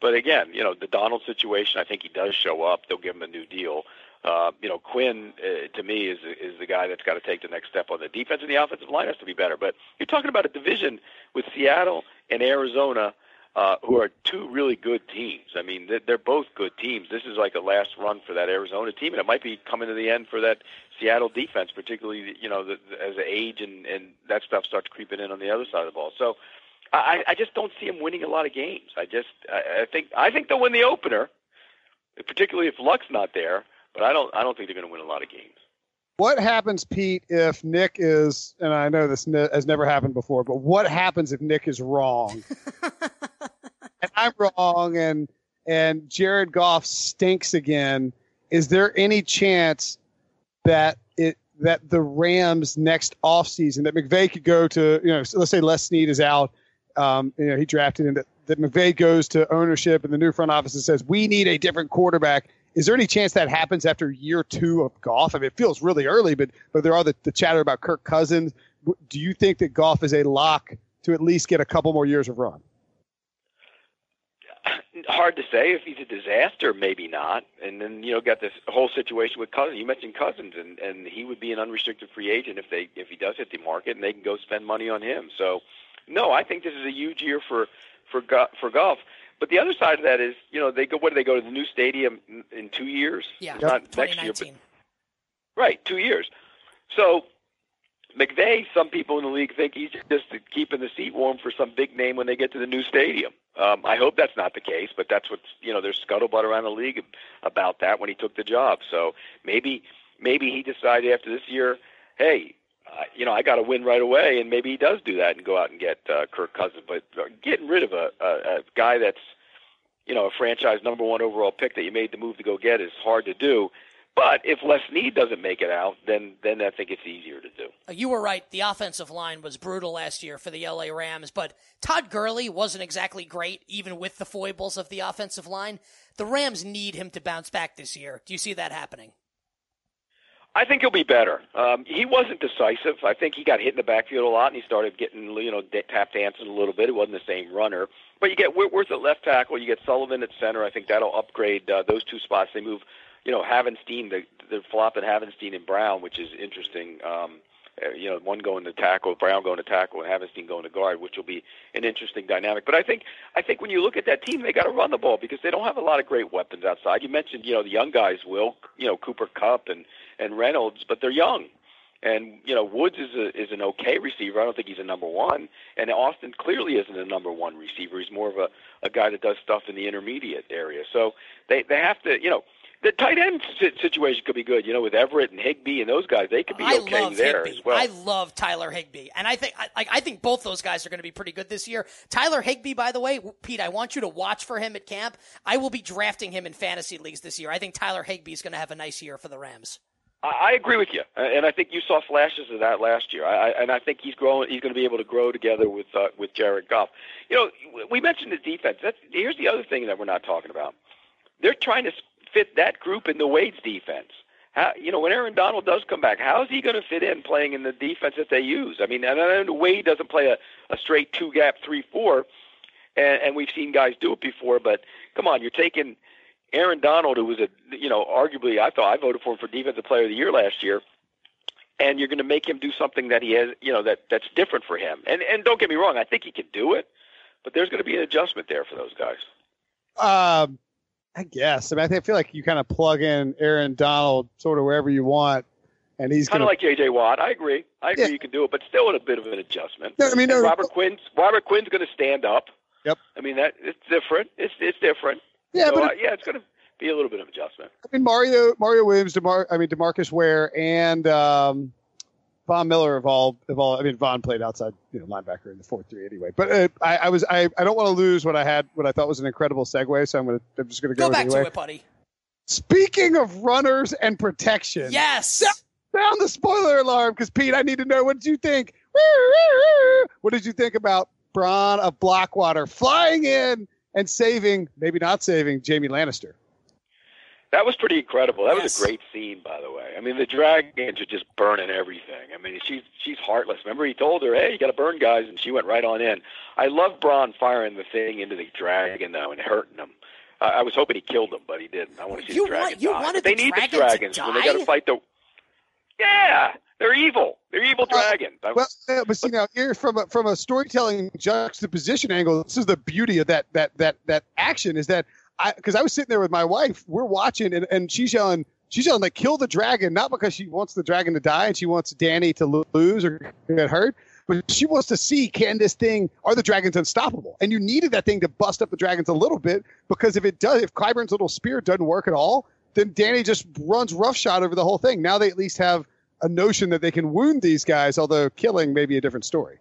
But again, you know, the Donald situation, I think he does show up. They'll give him a new deal. Uh, you know, Quinn uh, to me is is the guy that's got to take the next step on the defense, and the offensive line has to be better. But you're talking about a division with Seattle and Arizona, uh, who are two really good teams. I mean, they're, they're both good teams. This is like a last run for that Arizona team, and it might be coming to the end for that Seattle defense, particularly you know the, as the age and and that stuff starts creeping in on the other side of the ball. So. I, I just don't see them winning a lot of games. I just I, I think I think they'll win the opener, particularly if Luck's not there. But I don't I don't think they're going to win a lot of games. What happens, Pete, if Nick is, and I know this ne- has never happened before, but what happens if Nick is wrong? and I'm wrong, and and Jared Goff stinks again. Is there any chance that it that the Rams next offseason that McVay could go to, you know, let's say Les Snead is out, um, you know, he drafted him that, that McVay goes to ownership and the new front office and says, we need a different quarterback. Is there any chance that happens after year two of Goff? I mean, it feels really early, but but there are the, the chatter about Kirk Cousins. Do you think that Goff is a lock to at least get a couple more years of run? Hard to say if he's a disaster, maybe not. And then you know, got this whole situation with Cousins. You mentioned Cousins, and and he would be an unrestricted free agent if they if he does hit the market, and they can go spend money on him. So no, I think this is a huge year for for for Goff. But the other side of that is, you know, they go. What do they go to the new stadium in, in two years? Yeah, not next year, but right, two years. So McVay, some people in the league think he's just keeping the seat warm for some big name when they get to the new stadium. Um, I hope that's not the case, but that's what's you know there's scuttlebutt around the league about that when he took the job. So maybe maybe he decided after this year, hey, uh, you know, I got to win right away, and maybe he does do that and go out and get uh, Kirk Cousins. But uh, getting rid of a, a, a guy that's, you know, a franchise number one overall pick that you made the move to go get is hard to do. But if Les Snead doesn't make it out, then then I think it's easier to do. You were right. The offensive line was brutal last year for the LA Rams, but Todd Gurley wasn't exactly great, even with the foibles of the offensive line. The Rams need him to bounce back this year. Do you see that happening? I think he'll be better. Um, he wasn't decisive. I think he got hit in the backfield a lot, and he started getting you know tap dancing a little bit. He wasn't the same runner, but you get Whitworth at left tackle, you get Sullivan at center. I think that'll upgrade uh, those two spots. They move, you know, Havenstein, the the flop at Havenstein and Brown, which is interesting. Um, uh, you know, one going to tackle, Brown going to tackle, and Havenstein going to guard, which will be an interesting dynamic. But I think I think when you look at that team, they got to run the ball because they don't have a lot of great weapons outside. You mentioned, you know, the young guys will, you know, Cooper Kupp and and Reynolds, but they're young. And you know Woods is a is an okay receiver. I don't think he's a number one. And Austin clearly isn't a number one receiver. He's more of a a guy that does stuff in the intermediate area. So they they have to you know the tight end situation could be good. You know with Everett and Higbee and those guys, they could be I okay love there Higbee. as well. I love Tyler Higbee, and I think I, I think both those guys are going to be pretty good this year. Tyler Higbee, by the way, Pete, I want you to watch for him at camp. I will be drafting him in fantasy leagues this year. I think Tyler Higbee is going to have a nice year for the Rams. I agree with you, and I think you saw flashes of that last year. I, and I think he's growing. He's going to be able to grow together with uh, with Jared Goff. You know, we mentioned the defense. That's, here's the other thing that we're not talking about. They're trying to fit that group in the Wade's defense. How, you know, when Aaron Donald does come back, how is he going to fit in playing in the defense that they use? I mean, I know Wade doesn't play a, a straight two gap three four, and, and we've seen guys do it before. But come on, you're taking Aaron Donald, who was a you know arguably I thought I voted for him for defensive player of the year last year, and you're going to make him do something that he has you know that that's different for him. And and don't get me wrong, I think he can do it, but there's going to be an adjustment there for those guys. Um, I guess. I mean, I feel like you kind of plug in Aaron Donald sort of wherever you want, and he's kind of like J.J. Watt. I agree. I agree. Yeah. You can do it, but still with a bit of an adjustment. No, I mean, no, Robert Quinn's Robert Quinn's going to stand up. Yep. I mean that it's different. It's it's different. yeah, so, but uh, yeah, it's going to be a little bit of adjustment. I mean, Mario Mario Williams, Demar, I mean Demarcus Ware, and um, Von Miller have all have all. I mean, Von played outside, you know, linebacker in the four three anyway. But uh, I, I was I, I don't want to lose what I had what I thought was an incredible segue, so I'm gonna I'm just gonna go, Go back anyway. to it, buddy. Speaking of runners and protection, Yes. sound the spoiler alarm because Pete, I need to know what did you think. What did you think about Bronn of Blackwater flying in and saving, maybe not saving, Jaime Lannister? That was pretty incredible. That Yes. was a great scene, by the way. I mean, the dragons are just burning everything. I mean, she's she's heartless. Remember, he told her, "Hey, you got to burn guys," and she went right on in. I love Bronn firing the thing into the dragon though and hurting him. I I was hoping he killed him, but he didn't. I want to see You the dragon want- you die. wanted they the need dragon the to dragons when they got to fight the. Yeah, they're evil. They're evil dragons. I- Well, yeah, but see now here from a, from a storytelling juxtaposition angle, this is the beauty of that that that that action is that I because I was sitting there with my wife, we're watching and, and she's yelling she's yelling like kill the dragon not because she wants the dragon to die and she wants Dany to lose or get hurt, but she wants to see can this thing are the dragons unstoppable? And you needed that thing to bust up the dragons a little bit because if it does, if Qyburn's little spear doesn't work at all, then Dany just runs roughshod over the whole thing. Now they at least have a notion that they can wound these guys, although killing may be a different story.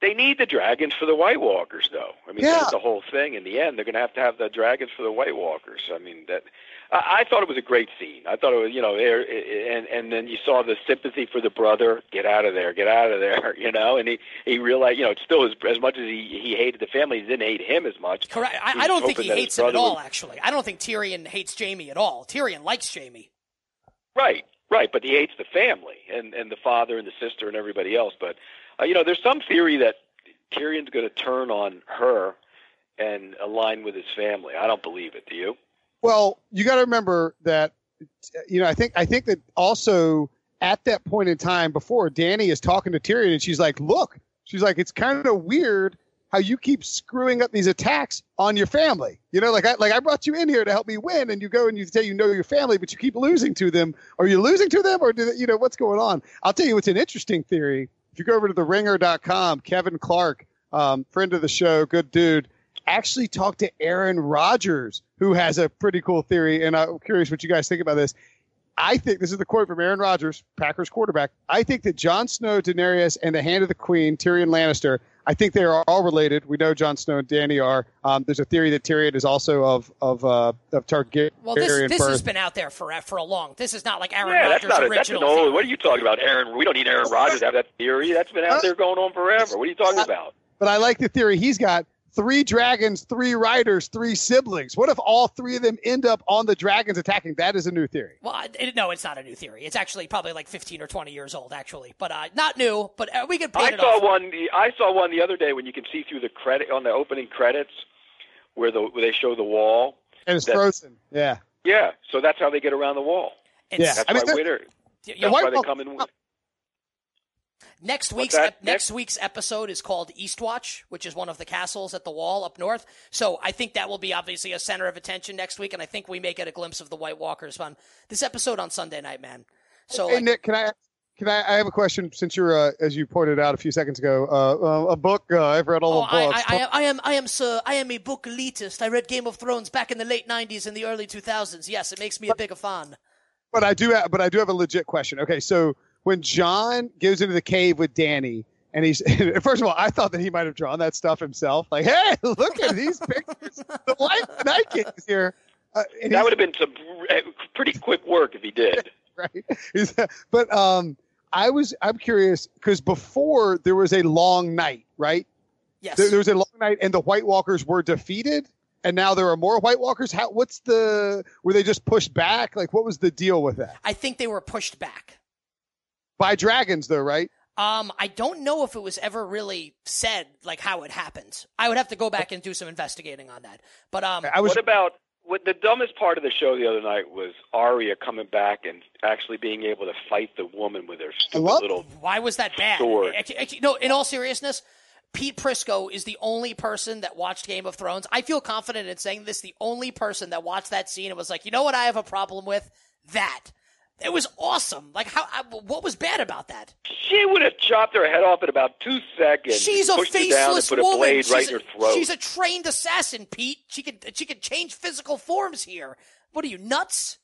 They need the dragons for the White Walkers, though. I mean, Yeah. that's the whole thing. In the end, they're going to have to have the dragons for the White Walkers. I mean, that I, I thought it was a great scene. I thought it was, you know, there, and and then you saw the sympathy for the brother. Get out of there, get out of there, you know. And he he realized, you know, it's still as as much as he he hated the family, he didn't hate him as much. Correct. I, I don't think he hates him at all. would- Actually, I don't think Tyrion hates Jaime at all. Tyrion likes Jaime. Right, right, but he hates the family and and the father and the sister and everybody else. But uh, you know, there's some theory that Tyrion's going to turn on her and align with his family. I don't believe it. Do you? Well, you got to remember that you know I think I think that also at that point in time before Dany is talking to Tyrion and she's like, "Look," she's like, "It's kind of weird how you keep screwing up these attacks on your family. You know, like I like I brought you in here to help me win, and you go and you say you know your family, but you keep losing to them. Are you losing to them, or do they, you know what's going on? I'll tell you what's an interesting theory. If you go over to the Ringer.com, Kevin Clark, um, friend of the show, good dude, actually talked to Aaron Rodgers, who has a pretty cool theory, and I'm curious what you guys think about this. I think this is the quote from Aaron Rodgers, Packers quarterback. I think that Jon Snow, Daenerys, and the Hand of the Queen, Tyrion Lannister, I think they are all related. We know Jon Snow and Dany are. Um, there's a theory that Tyrion is also of of uh, of Targaryen Well, this this birth. has been out there for for a long. This is not like Aaron yeah, that's not a, that's original. an old. What are you talking about, Aaron? We don't need Aaron Rodgers to have that theory. That's been out there going on forever. What are you talking about? But I like the theory he's got. Three dragons, three riders, three siblings. What if all three of them end up on the dragons attacking? That is a new theory. Well, it, no, it's not a new theory. It's actually probably like 15 or 20 years old, actually. But uh, not new, but uh, we could paint I it saw off. one. The, I saw one the other day when you can see through the credit on the opening credits, where the where they show the wall. And it's That- frozen. Yeah. Yeah, so that's how they get around the wall. It's- Yeah. That's I mean, why Winter. That's why they come in. with- Next week's ep- Nick? next week's episode is called Eastwatch, which is one of the castles at the wall up north. So I think that will be obviously a center of attention next week, and I think we may get a glimpse of the White Walkers on this episode on Sunday night, man. So Hey like, Nick, can I can I, I have a question since you're uh, as you pointed out a few seconds ago uh, uh, a book uh, I've read all Oh, the books. I, I, am, I am, I am, sir. I am a book elitist. I read Game of Thrones back in the late '90s and the early 2000s. Yes, it makes me a bigger fan. but I do have, but I do have a legit question. Okay, so when Jon goes into the cave with Dany and he's first of all, I thought that he might have drawn that stuff himself. Like, hey, look at these pictures. The White Night King is here. Uh, and That would have been some eh, pretty quick work if he did. right? Is but um, I was I'm curious because before there was a long night, right? Yes. There, there was a long night, and the White Walkers were defeated, and now there are more White Walkers. How? What's the? Were they just pushed back? Like, what was the deal with that? I think they were pushed back. By dragons, though, right? Um, I don't know if it was ever really said like how it happened. I would have to go back and do some investigating on that. But um, I was What about what the dumbest part of the show the other night was Arya coming back and actually being able to fight the woman with her stupid love- little. why was that bad? Sword. Ac- ac- No, in all seriousness, Pete Prisco is the only person that watched Game of Thrones. I feel confident in saying this. The only person that watched that scene and was like, you know what, I have a problem with that. It was awesome. Like how? I, what was bad about that? She would have chopped her head off in about two seconds. She's a pushed her down and faceless a woman. blade she's, right in a, she's a trained assassin, Pete. She can she can change physical forms here. What are you nuts?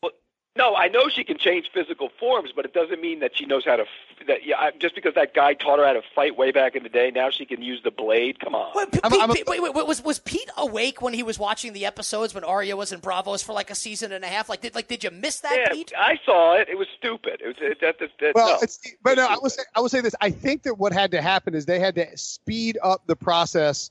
No, I know she can change physical forms, but it doesn't mean that she knows how to. F- that yeah, I- just because that guy taught her how to fight way back in the day, now she can use the blade. Come on. Wait, P- I'm- Pete- I'm a- wait, wait, wait, was was Pete awake when he was watching the episodes when Arya was in Braavos for like a season and a half? Like, did like did you miss that, yeah, Pete? I saw it. It was stupid. It was it, that, that, that, well, no. it's, but no, I It's will say I will say this. I think that what had to happen is they had to speed up the process.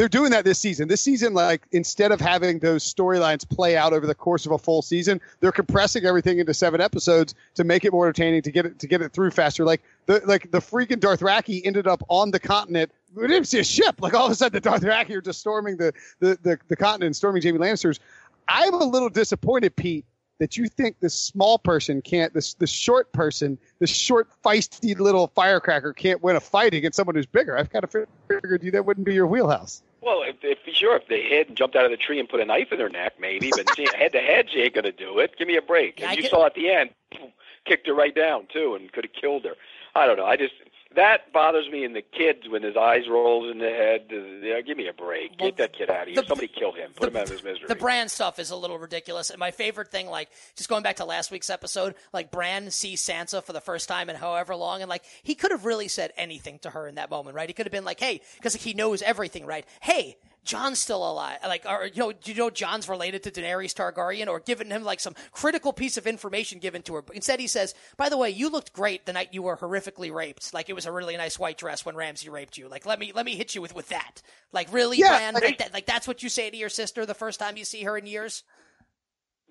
They're doing that this season. This season, like instead of having those storylines play out over the course of a full season, they're compressing everything into seven episodes to make it more entertaining to get it to get it through faster. Like the like the freaking Dothraki ended up on the continent. We didn't see a ship. Like all of a sudden, the Dothraki are just storming the the the, the continent, storming Jaime Lannister's. I'm a little disappointed, Pete, that you think this small person can't, this the short person, this short feisty little firecracker can't win a fight against someone who's bigger. I've kind of figured you that wouldn't be your wheelhouse. Well, if, if sure, if they hid and jumped out of the tree and put a knife in their neck, maybe. But head to head, she ain't gonna do it. Give me a break. Yeah, and I you get- saw at the end, kicked her right down too, and could have killed her. I don't know. I just that bothers me in the kids when his eyes rolls in the head. Yeah, give me a break. Well, Get that kid out of here. the- Somebody kill him. Put him out of his misery. The Bran stuff is a little ridiculous. And my favorite thing, like, just going back to last week's episode, like, Bran sees Sansa for the first time in however long, and, like, he could have really said anything to her in that moment, right? He could have been like, hey, because he knows everything, right? Hey, Jon's still alive. Like, or, you know, do you know Jon's related to Daenerys Targaryen or given him, like, some critical piece of information given to her? But instead, he says, by the way, you looked great the night you were horrifically raped. Like, it was a really nice white dress when Ramsay raped you. Like, let me, let me hit you with, with that. Like, really, Yeah, Bran? like- Like, that, like, that's what you say to your sister the first time you see her in years?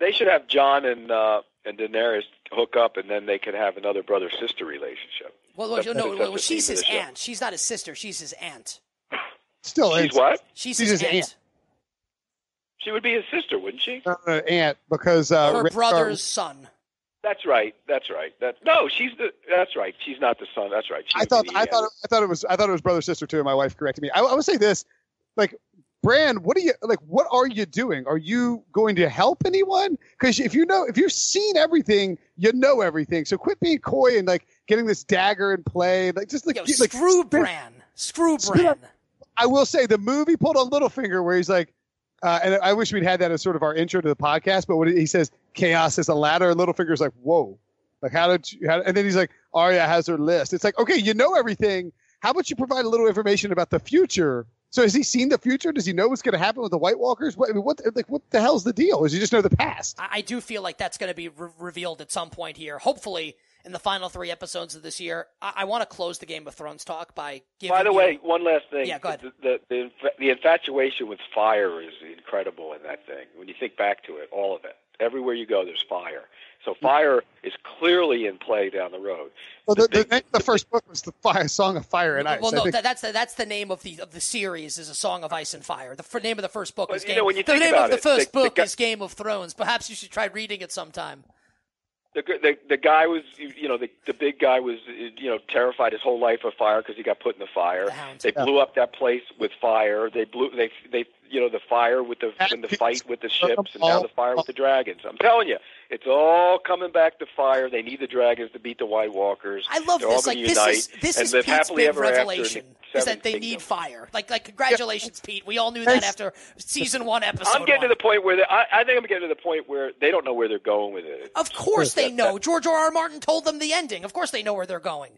they should have John and uh, and Daenerys hook up, and then they could have another brother sister relationship. Well, well, That's- no, that's well, she's his aunt. She's not his sister. She's his aunt. Still, She's it's, what? She's, She's his, his aunt. aunt. She would be his sister, wouldn't she? uh, aunt because uh, Her Rick- brother's son. That's right. That's right. That no, she's the. That's right. She's not the son. That's right. She I thought I aunt. thought I thought it was I thought it was brother sister too. And my wife corrected me. I, I would say this, like, Brand, what are you like? What are you doing? Are you going to help anyone? Because if you know, if you've seen everything, you know everything. So quit being coy and like getting this dagger in play. Like just like, Yo, get- like screw spin- Bran. Screw spin Bran. up- I will say the movie pulled on Littlefinger where he's like, uh, and I wish we'd had that as sort of our intro to the podcast. But when he says chaos is a ladder, Littlefinger's like, whoa, like how did you? How, and then he's like, Arya has her list. It's like, okay, you know everything. How about you provide a little information about the future? So has he seen the future? Does he know what's going to happen with the White Walkers? What, I mean, what like what the hell's the deal? Does he just know the past? I, I do feel like that's going to be re- revealed at some point here. Hopefully, in the final three episodes of this year. I, I want to close the Game of Thrones talk by giving. By the you- way, one last thing. Yeah, go ahead. The, the, the, infa- the infatuation with fire is incredible in that thing. When you think back to it, all of it. Everywhere you go, there's fire. So mm-hmm. fire is clearly in play down the road. Well, the, the, big- name the first book was the fire, Song of Fire and Ice. well, no, think- that's the, that's the name of the of the series is a Song of Ice and Fire. The f- name of the first book But, is you Game. know, when you the think name about of the it, first the- the book guy- is Game of Thrones. Perhaps you should try reading it sometime. The, the the guy was you know the the big guy was you know terrified his whole life of fire because he got put in the fire. The Hound. They blew up that place with fire. They blew they they you know the fire with the in the fight with the ships and now the fire with the dragons. I'm telling you, it's all coming back to fire. They need the dragons to beat the White Walkers. I love They're this. Like this is this is live Pete's happily big ever after in the revelation is that they need fire. Like like congratulations, Pete. We all knew that after season one, episode. I'm getting one. to the point where they, I, I think I'm getting to the point where they don't know where they're going with it. Of course they know. George R. R. Martin told them the ending. Of course they know where they're going.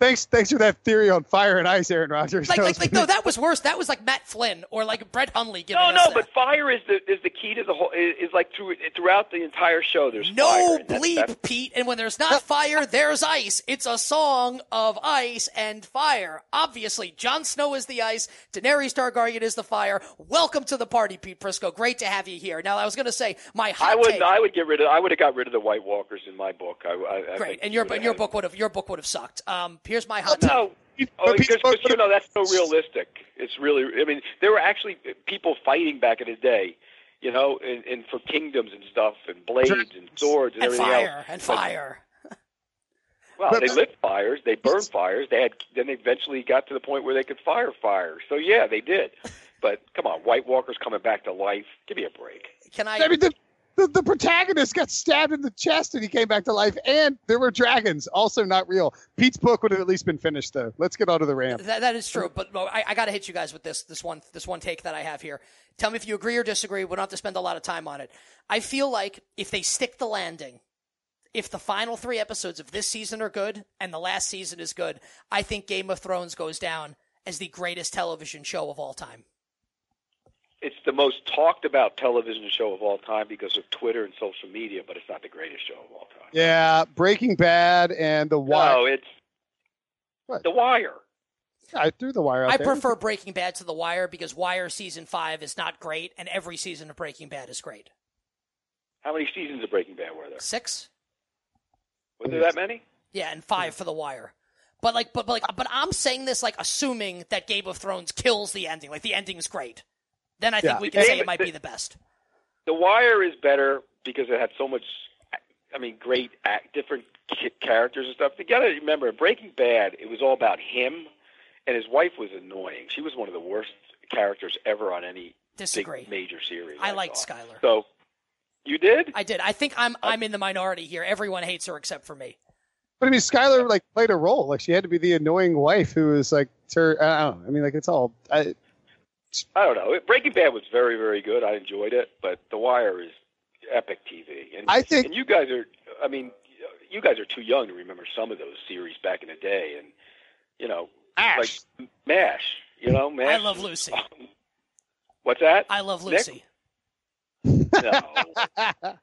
Thanks, thanks for that theory on fire and ice, Aaron Rodgers. Like, like, like no, that was worse. That was like Matt Flynn or like Brett Hundley giving No, no, that. but fire is the is the key to the whole. Is, is like through throughout the entire show. There's No fire. and bleep, that's- Pete. And when there's not fire, there's ice. It's a song of ice and fire. Obviously, Jon Snow is the ice. Daenerys Targaryen is the fire. Welcome to the party, Pete Prisco. Great to have you here. Now, I was going to say my hot I would take. I would get rid of I would have got rid of the White Walkers in my book. I, I, I Great, and your and your book would have your book would have sucked. Um, here's my hot had- take. No. Oh, But because, people- because you know that's so realistic. It's really. I mean, there were actually people fighting back in the day, you know, and, and for kingdoms and stuff, and blades and swords and, and everything fire else. and fire But- fire. Well, But- they lit fires, they burned fires. They had then they eventually got to the point where they could fire fire. So yeah, they did. But come on, White Walkers coming back to life. Give me a break. Can I? I mean, the, the, the protagonist got stabbed in the chest and he came back to life, and there were dragons, also not real. Pete's book would have at least been finished, though. Let's get on to the ramp. That, that is true, but I, I got to hit you guys with this this one this one take that I have here. Tell me if you agree or disagree. We don't have to spend a lot of time on it. I feel like if they stick the landing, if the final three episodes of this season are good and the last season is good, I think Game of Thrones goes down as the greatest television show of all time. It's the most talked about television show of all time because of Twitter and social media, but it's not the greatest show of all time. Yeah, Breaking Bad and The Wire. No, it's What? The Wire. I threw The Wire out I there. prefer Breaking Bad to The Wire because Wire season five is not great, and every season of Breaking Bad is great. How many seasons of Breaking Bad were there? Six, Were there that many? yeah, and five for The Wire. But like, but, but like, but I'm saying this like assuming that Game of Thrones kills the ending. Like the ending's great. Then I think Yeah. we can say Game- it might be the best. The Wire is better because it had so much. I mean, great act, different characters and stuff. You got to remember, in Breaking Bad, it was all about him, and his wife was annoying. She was one of the worst characters ever on any Disagree. big major series. I liked thought. Skylar. So, you did? I did. I think I'm uh, I'm in the minority here. Everyone hates her except for me. But I mean, Skylar like played a role. Like she had to be the annoying wife who was like, her, I don't know. I mean, like it's all. I, I don't know. Breaking Bad was very, very good. I enjoyed it, but The Wire is epic TV. And I think- and you guys are. I mean, you guys are too young to remember some of those series back in the day, and you know, Ash. like Mash. You know, Mash. I love Lucy. What's that? I love Nick? Lucy. No,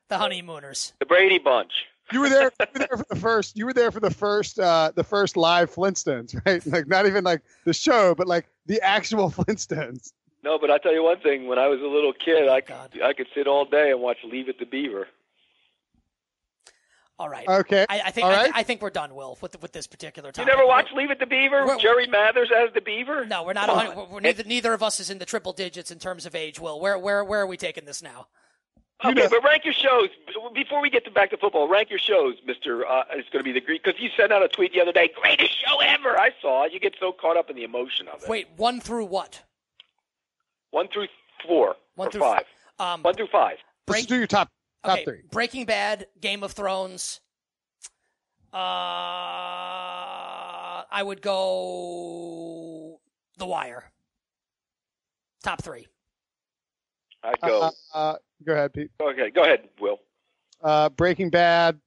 The honeymooners. the Brady Bunch. You were there. You were there for the first. You were there for the first. uh The first live Flintstones, right? Like not even like the show, but like the actual Flintstones. No, but I tell you one thing. When I was a little kid, I God. could I could sit all day and watch Leave It to Beaver. All right. Okay. I, I think All I, right. I think we're done, Will, with with this particular topic. You never watched Leave It to Beaver? We're- Jerry Mathers as the Beaver? No, we're not. Come a hun- on. We're, we're neither, neither of us is in the triple digits in terms of age. Will, where where where are we taking this now? You Okay, know- but rank your shows before we get to back to football. Rank your shows, Mister. Uh, it's going to be the Greek because you sent out a tweet the other day. Greatest show ever. I saw it. You get so caught up in the emotion of it. Wait, one through what? one through four One or through five. Um, One through five. Let's break, do your top top okay, three. Breaking Bad, Game of Thrones. Uh, I would go The Wire. Top three. I'd go. Uh, uh, go ahead, Pete. okay, go ahead, Will. Uh, Breaking Bad,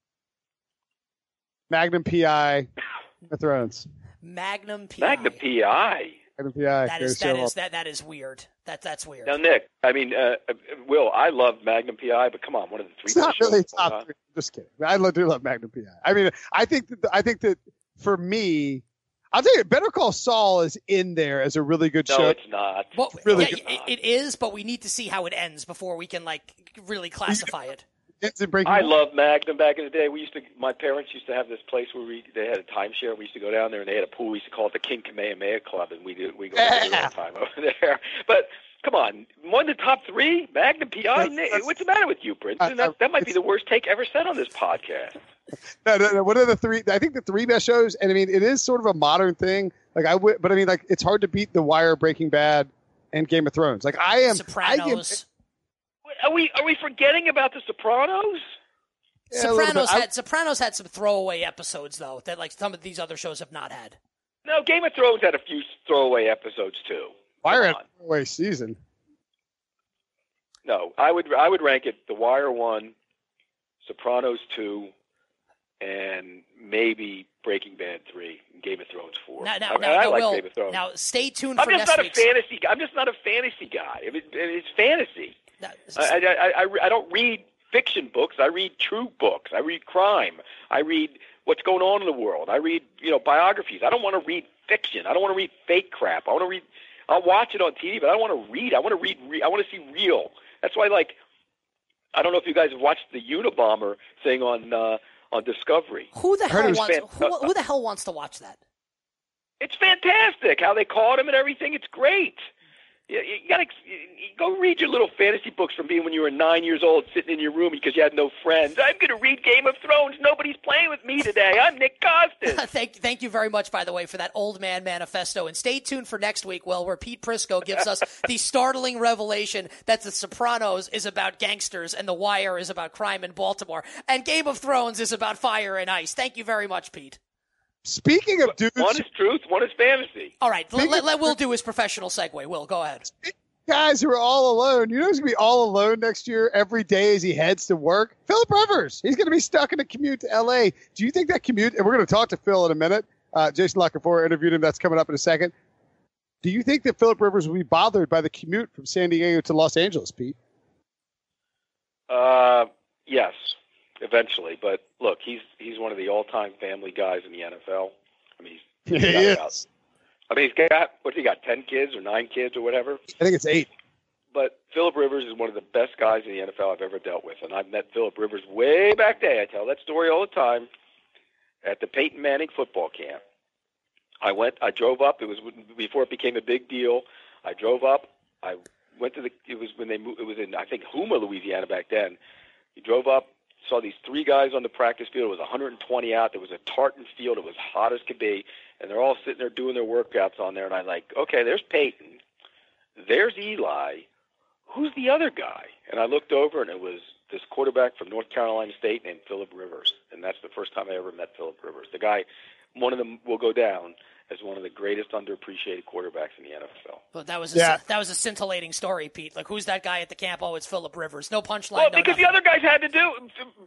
Magnum PI, Game of Thrones. Magnum PI. Magnum PI. Magnum PI. That goes is so that well. is that that is weird. That that's weird. Now, Nick. I mean, uh, uh, Will. I love Magnum PI, but come on, one of the three. It's not really top three. Just kidding. I do love Magnum PI. I mean, I think that I think that for me, I'll tell you, Better Call Saul is in there as a really good No, show. No, it's not. Well, really yeah, good. it- it is, but we need to see how it ends before we can like really classify it. It's I love Magnum back in the day. We used to, my parents used to have this place where we they had a timeshare. We used to go down there and they had a pool. We used to call it the King Kamehameha Club, and we did we go there all the time over there. But come on, one of the top three Magnum PI. That's- what's the matter with you, Princeton? I- I- That, that might be the worst take ever said on this podcast. No, no, no. What are the three? I think the three best shows, and I mean, it is sort of a modern thing. Like I would, but I mean, like it's hard to beat The Wire, Breaking Bad, and Game of Thrones. Like I am, I Sopranos. Are we are we forgetting about the Sopranos? Yeah, Sopranos bit. I- had Sopranos had some throwaway episodes though that like some of these other shows have not had. No, Game of Thrones had a few throwaway episodes too. Wire Come had on. a away season. No, I would I would rank it The Wire one, Sopranos two, and maybe Breaking Bad three, and Game of Thrones four. Now, now, I, now, I now, like Will, Game of Thrones. now stay tuned I'm for just next not a week's. fantasy. I'm just not a fantasy guy. If it, it's fantasy. Now, I, I, I, I, I don't read fiction books. I read true books. I read crime. I read what's going on in the world. I read you know biographies. I don't want to read fiction. I don't want to read fake crap. I want to read. I'll watch it on TV, but I don't want to read. I want to read. Re- I want to see real. That's why, like, I don't know if you guys have watched the Unabomber thing on uh, on Discovery. who the hell wants fan- who, who the hell wants to watch that? It's fantastic how they caught him and everything. It's great. You, you gotta you, go read your little fantasy books from being when you were nine years old, sitting in your room because you had no friends. I'm gonna read Game of Thrones. Nobody's playing with me today. I'm Nick Kostos. thank, thank you very much, by the way, for that old man manifesto. And stay tuned for next week, Will, where Pete Prisco gives us the startling revelation that The Sopranos is about gangsters and The Wire is about crime in Baltimore, and Game of Thrones is about fire and ice. Thank you very much, Pete. Speaking of dudes, one is truth, one is fantasy. All right, let, let, of- let Will do his professional segue. Will, go ahead. guys who are all alone. You know who's gonna be all alone next year every day as he heads to work? Philip Rivers. He's gonna be stuck in a commute to LA. Do you think that commute? And we're gonna talk to Phil in a minute. Uh, Jason La Canfora interviewed him. That's coming up in a second. Do you think that Philip Rivers will be bothered by the commute from San Diego to Los Angeles, Pete? Uh, yes, eventually. But look, he's he's one of the all-time family guys in the NFL. I mean, he's, he's got about I mean, he's got what he got ten kids or nine kids or whatever. I think it's eight. But Philip Rivers is one of the best guys in the NFL I've ever dealt with, and I've met Philip Rivers way back day. I tell that story all the time at the Peyton Manning football camp. I went. I drove up. It was before it became a big deal. I drove up. I went to the. It was when they moved. It was in I think Houma, Louisiana back then. He drove up. Saw these three guys on the practice field. It was 120 out. There was a tartan field. It was hot as could be, and they're all sitting there doing their workouts on there. And I'm like, okay, there's Peyton. There's Eli. Who's the other guy? And I looked over, and it was this quarterback from North Carolina State named Philip Rivers. And that's the first time I ever met Philip Rivers. The guy, one of them will go down as one of the greatest underappreciated quarterbacks in the NFL. But that was a, yeah. that was a scintillating story, Pete. Like, who's that guy at the camp? Oh, it's Philip Rivers. No punchline. Well, no because nothing. the other guys had to do.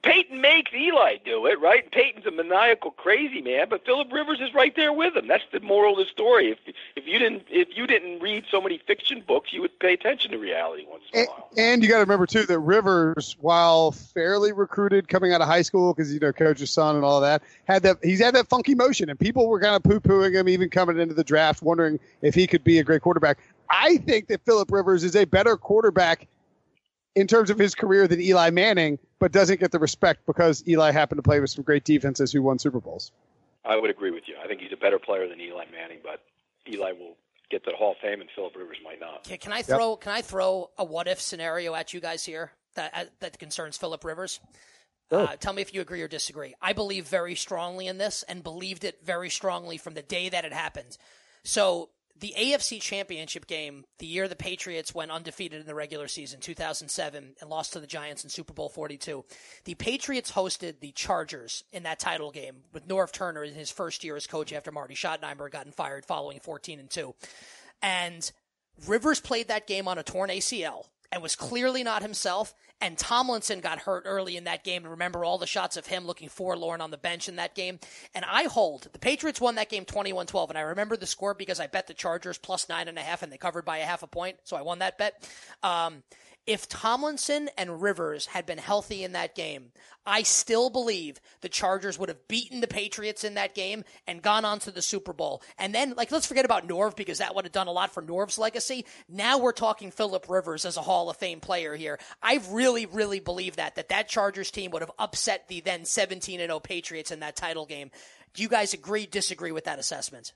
Peyton makes Eli do it, right? Peyton's a maniacal, crazy man, but Philip Rivers is right there with him. That's the moral of the story. If if you didn't if you didn't read so many fiction books, you would pay attention to reality once in and, a while. And you got to remember too that Rivers, while fairly recruited coming out of high school, because you know coach's son and all that, had that he's had that funky motion, and people were kind of poo pooing him even coming into the draft, wondering if he could be a great quarterback. I think that Philip Rivers is a better quarterback in terms of his career than Eli Manning, but doesn't get the respect because Eli happened to play with some great defenses who won Super Bowls. I would agree with you. I think he's a better player than Eli Manning, but Eli will get to the Hall of Fame, and Philip Rivers might not. Can, can I throw yep. Can I throw a what if scenario at you guys here that that concerns Philip Rivers? Uh, tell me if you agree or disagree. I believe very strongly in this and believed it very strongly from the day that it happened. So the AFC Championship game, the year the Patriots went undefeated in the regular season, 2007, and lost to the Giants in Super Bowl 42. The Patriots hosted the Chargers in that title game with Norv Turner in his first year as coach after Marty Schottenheimer had gotten fired following 14 and 2. And Rivers played that game on a torn ACL and was clearly not himself. And Tomlinson got hurt early in that game. Remember all the shots of him looking forlorn on the bench in that game. And I hold the Patriots won that game 21 12. And I remember the score because I bet the Chargers plus nine and a half and they covered by a half a point. So I won that bet. Um, if Tomlinson and Rivers had been healthy in that game, I still believe the Chargers would have beaten the Patriots in that game and gone on to the Super Bowl. And then, like, let's forget about Norv because that would have done a lot for Norv's legacy. Now we're talking Philip Rivers as a Hall of Fame player here. I really, really believe that, that that Chargers team would have upset the then 17 0 Patriots in that title game. Do you guys agree, disagree with that assessment?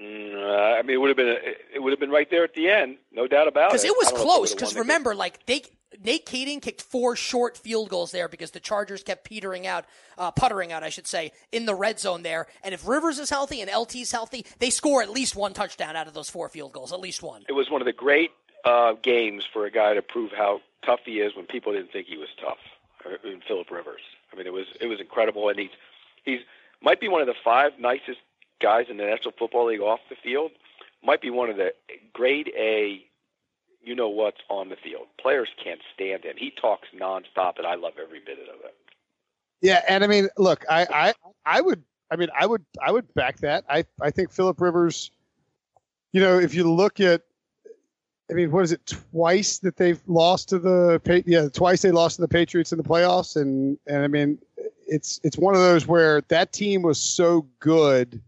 Uh, I mean, it would have been a, it would have been right there at the end, no doubt about it. Because it was close. Because remember, like they Nate Kaeding kicked four short field goals there because the Chargers kept petering out, uh, puttering out, I should say, in the red zone there. And if Rivers is healthy and LT's healthy, they score at least one touchdown out of those four field goals, at least one. It was one of the great uh, games for a guy to prove how tough he is when people didn't think he was tough. Uh, in Philip Rivers, I mean, it was it was incredible, and he's he's might be one of the five nicest guys in the National Football League off the field might be one of the grade A, you know what's on the field. Players can't stand him. He talks nonstop, and I love every bit of it. Yeah, and I mean, look, I, I, I would, I mean, I would, I would back that. I, I think Philip Rivers. You know, if you look at, I mean, what is it? Twice that they've lost to the, yeah, twice they lost to the Patriots in the playoffs, and and I mean, it's it's one of those where that team was so good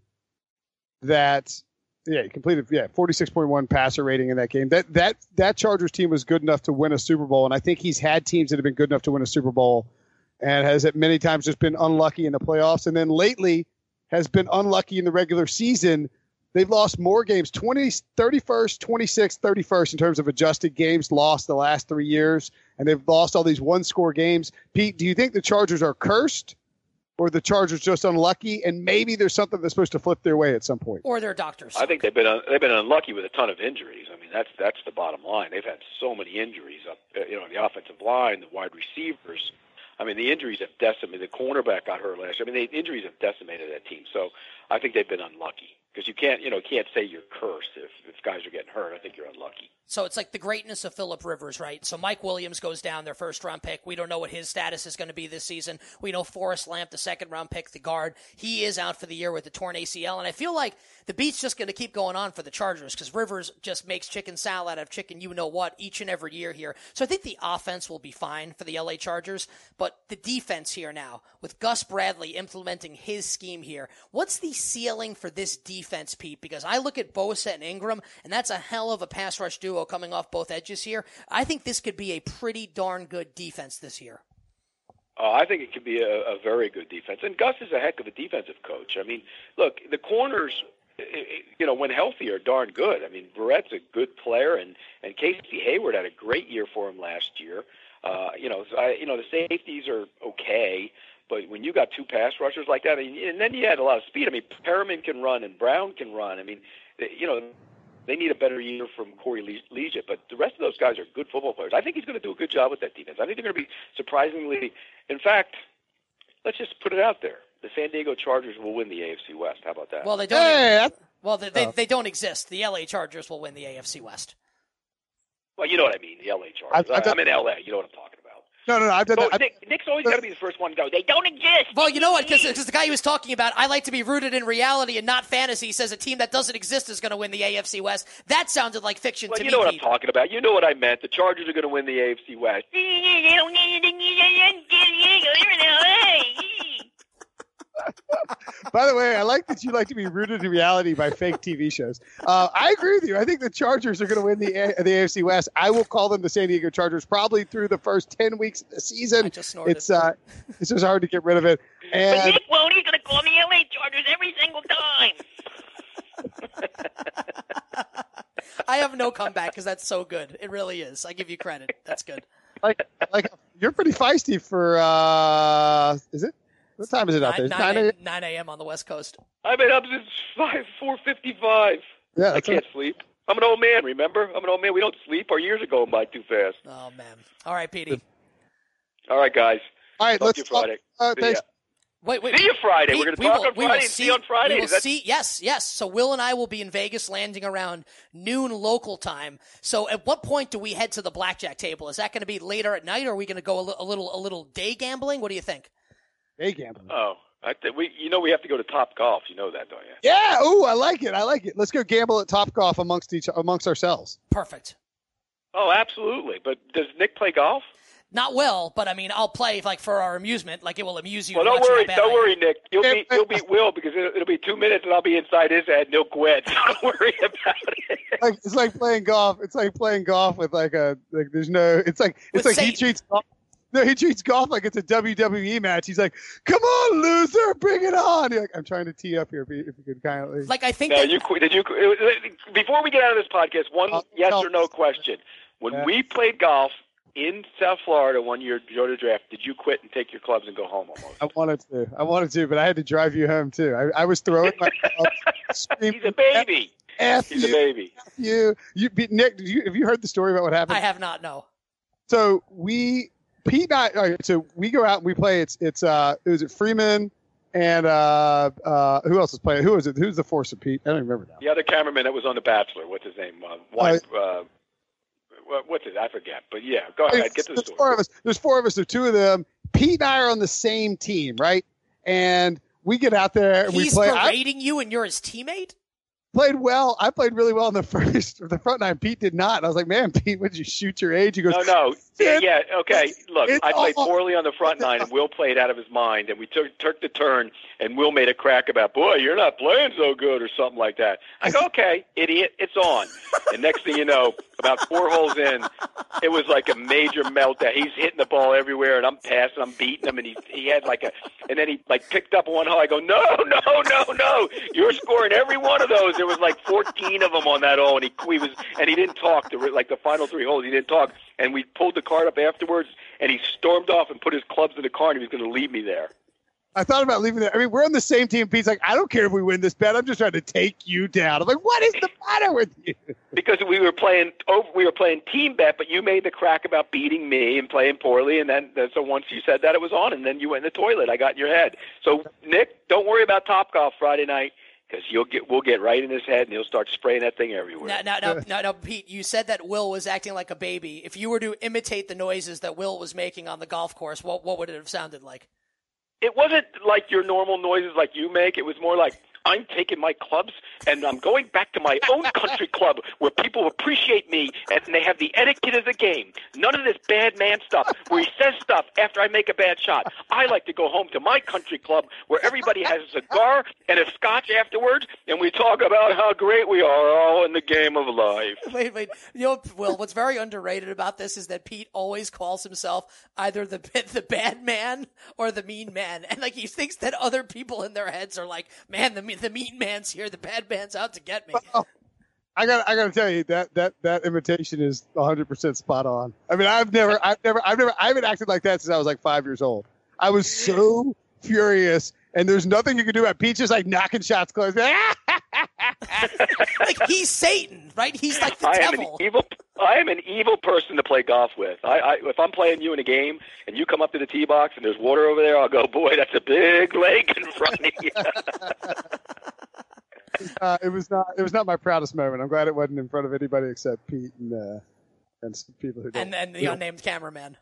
that yeah, he completed yeah, 46.1 passer rating in that game. That that that Chargers team was good enough to win a Super Bowl and I think he's had teams that have been good enough to win a Super Bowl and has at many times just been unlucky in the playoffs and then lately has been unlucky in the regular season. They've lost more games 20 31st, 26th, 31st in terms of adjusted games lost the last 3 years and they've lost all these one score games. Pete, do you think the Chargers are cursed? Or the Chargers just unlucky, and maybe there's something that's supposed to flip their way at some point. Or their doctors. I think they've been un- they've been unlucky with a ton of injuries. I mean, that's that's the bottom line. They've had so many injuries up, uh, you know, the offensive line, the wide receivers. I mean, the injuries have decimated. The cornerback got hurt last year. I mean, the injuries have decimated that team. So I think they've been unlucky because you can't, you know, can't say you're cursed if, if guys are getting hurt. I think you're unlucky. So it's like the greatness of Philip Rivers, right? So Mike Williams goes down, their first round pick. We don't know what his status is going to be this season. We know Forrest Lamp, the second round pick, the guard, he is out for the year with a torn ACL. And I feel like the beat's just going to keep going on for the Chargers because Rivers just makes chicken salad out of chicken, you know what, each and every year here. So I think the offense will be fine for the LA Chargers, but the defense here now with Gus Bradley implementing his scheme here, what's the ceiling for this defense? Defense, Pete, because I look at Bosa and Ingram, and that's a hell of a pass rush duo coming off both edges here. I think this could be a pretty darn good defense this year. Uh, I think it could be a, a very good defense. And Gus is a heck of a defensive coach. I mean, look, the corners, you know, when healthy are darn good. I mean, Verrett's a good player, and and Casey Hayward had a great year for him last year. Uh, you know, so I, you know, the safeties are okay, but when you got two pass rushers like that, and, and then you had a lot of speed. I mean, Perryman can run and Brown can run. I mean, you know, they need a better year from Corey Liuget, but the rest of those guys are good football players. I think he's going to do a good job with that defense. I think they're going to be surprisingly. In fact, let's just put it out there: the San Diego Chargers will win the AFC West. How about that? Well, they don't. Hey, even, well, they, they, oh. they don't exist. The LA Chargers will win the AFC West. Well, you know what I mean. The LA Chargers. I, am in LA. You know what I'm talking about. No, no, no. I've done so that. Nick, Nick's always got to be the first one to go. They don't exist. Well, you know what? Because the guy he was talking about, I like to be rooted in reality and not fantasy. He says a team that doesn't exist is going to win the AFC West. That sounded like fiction well, to you me. You know what Pete. I'm talking about. You know what I meant. The Chargers are going to win the AFC West. by the way, I like that you like to be rooted in reality by fake TV shows. Uh, I agree with you. I think the Chargers are going to win the A- the AFC West. I will call them the San Diego Chargers probably through the first ten weeks of the season. I just snorted. It's uh, it's just hard to get rid of it. And but Nick won't. Going to call me LA Chargers every single time. I have no comeback because that's so good. It really is. I give you credit. That's good. Like, like you're pretty feisty for. uh Is it? What time is it out there? 9, 9, 9 a.m. on the West Coast. I've been up since 5, 4.55. Yeah, I can't sleep. I'm an old man, remember? I'm an old man. We don't sleep. Our years are going by too fast. Oh, man. All right, Petey. All right, guys. All right, talk let's to you Friday. Uh, thanks. Wait, wait. See you Friday. Pete, We're going to talk will, on Friday will see, see on Friday. We will That's- see. Yes, yes. So Will and I will be in Vegas, landing around noon local time. So at what point do we head to the blackjack table? Is that going to be later at night, or are we going to go a, li- a little a little day gambling? What do you think? Day gambling. Oh, I th- we, you know we have to go to Top Golf. You know that, don't you? Yeah. Ooh, I like it. I like it. Let's go gamble at Top Golf amongst each amongst ourselves. Perfect. Oh, absolutely. But does Nick play golf? Not well, but I mean, I'll play like for our amusement. Like it will amuse you. Well, don't worry, don't I worry, Nick. You'll beat you'll beat Will because it'll, it'll be two minutes and I'll be inside his head and he'll quit. Don't worry about it. Like it's like playing golf. It's like playing golf with like a like. There's no. It's like it's With like he treats golf. No, he treats golf like it's a WWE match. He's like, "Come on, loser, bring it on!" You're like, "I'm trying to tee up here. If you, if you could kindly." Like I think No, that you quit. Did you? Before we get out of this podcast, one Uh, yes no. or no question. When Yeah. we played golf in South Florida one year, Georgia draft, did you quit and take your clubs and go home almost? I wanted to. I wanted to, but I had to drive you home too. I, I was throwing my He's a baby. F He's a you, baby. F you. You, Nick, did you, have you heard the story about what happened? I have not. No. So we, Pete and I, all right, so we go out and we play. It's it's uh, it was it Freeman and uh, uh, who else is playing? Who is it? Who's the force of Pete? I don't remember now. The other cameraman that was on The Bachelor, what's his name? Uh, Wine, uh, what- what's it? I forget. But yeah, go ahead. Get to the there's story. four of us. There's four of us. There's two of them. Pete and I are on the same team, right? And we get out there and He's we play. I berating you, and you're his teammate. Played well. I played really well in the first, the front nine. Pete did not. And I was like, man, Pete, would you shoot your age? He goes, No, no. Yeah, yeah, okay. Look, I played all- poorly on the front nine, and Will played out of his mind, and we took took the turn, and Will made a crack about, boy, you're not playing so good, or something like that. I go, okay, idiot, it's on. And next thing you know, about four holes in, it was like a major meltdown. He's hitting the ball everywhere, and I'm passing, I'm beating him, and he he had like a, and then he like picked up one hole. I go, no, no, no, no, you're scoring every one of those. There was like 14 of them on that hole, and he he was, and he didn't talk. The like the final three holes, he didn't talk. And we pulled the card up afterwards, and he stormed off and put his clubs in the car, and he was going to leave me there. I thought about leaving there. I mean, we're on the same team. Pete's like, I don't care if we win this bet. I'm just trying to take you down. I'm like, what is the matter with you? because we were playing over, we were playing team bet, but you made the crack about beating me and playing poorly, and then then- so once you said that it was on, and then you went in the toilet. I got in your head. So Nick, don't worry about Top Golf Friday night because you'll get we'll get right in his head, and he'll start spraying that thing everywhere. Now, now, now, now, now, Pete, you said that Will was acting like a baby. If you were to imitate the noises that Will was making on the golf course, what what would it have sounded like? It wasn't like your normal noises like you make. It was more like I'm taking my clubs and I'm going back to my own country club where people appreciate me and they have the etiquette of the game. None of this bad man stuff where he says stuff after I make a bad shot. I like to go home to my country club where everybody has a cigar and a scotch afterwards and we talk about how great we are all in the game of life. Wait, wait. You know, Will, what's very underrated about this is that Pete always calls himself either the the bad man or the mean man. And like he thinks that other people in their heads are like, man, the the mean man's here, the bad man's out to get me. Well, I got I got to tell you that that that imitation is 100% spot on. I mean, I've never I've never I've never I haven't acted like that since I was like 5 years old. I was so furious and there's nothing you can do about Pete just like knocking shots close. like he's Satan, right? He's like the I devil. am an evil. I am an evil person to play golf with. I, I if I'm playing you in a game and you come up to the tee box and there's water over there, I'll go, boy, that's a big lake in front of you. uh, it was not it was not my proudest moment. I'm glad it wasn't in front of anybody except Pete and uh, and some people who don't. and then the unnamed cameraman.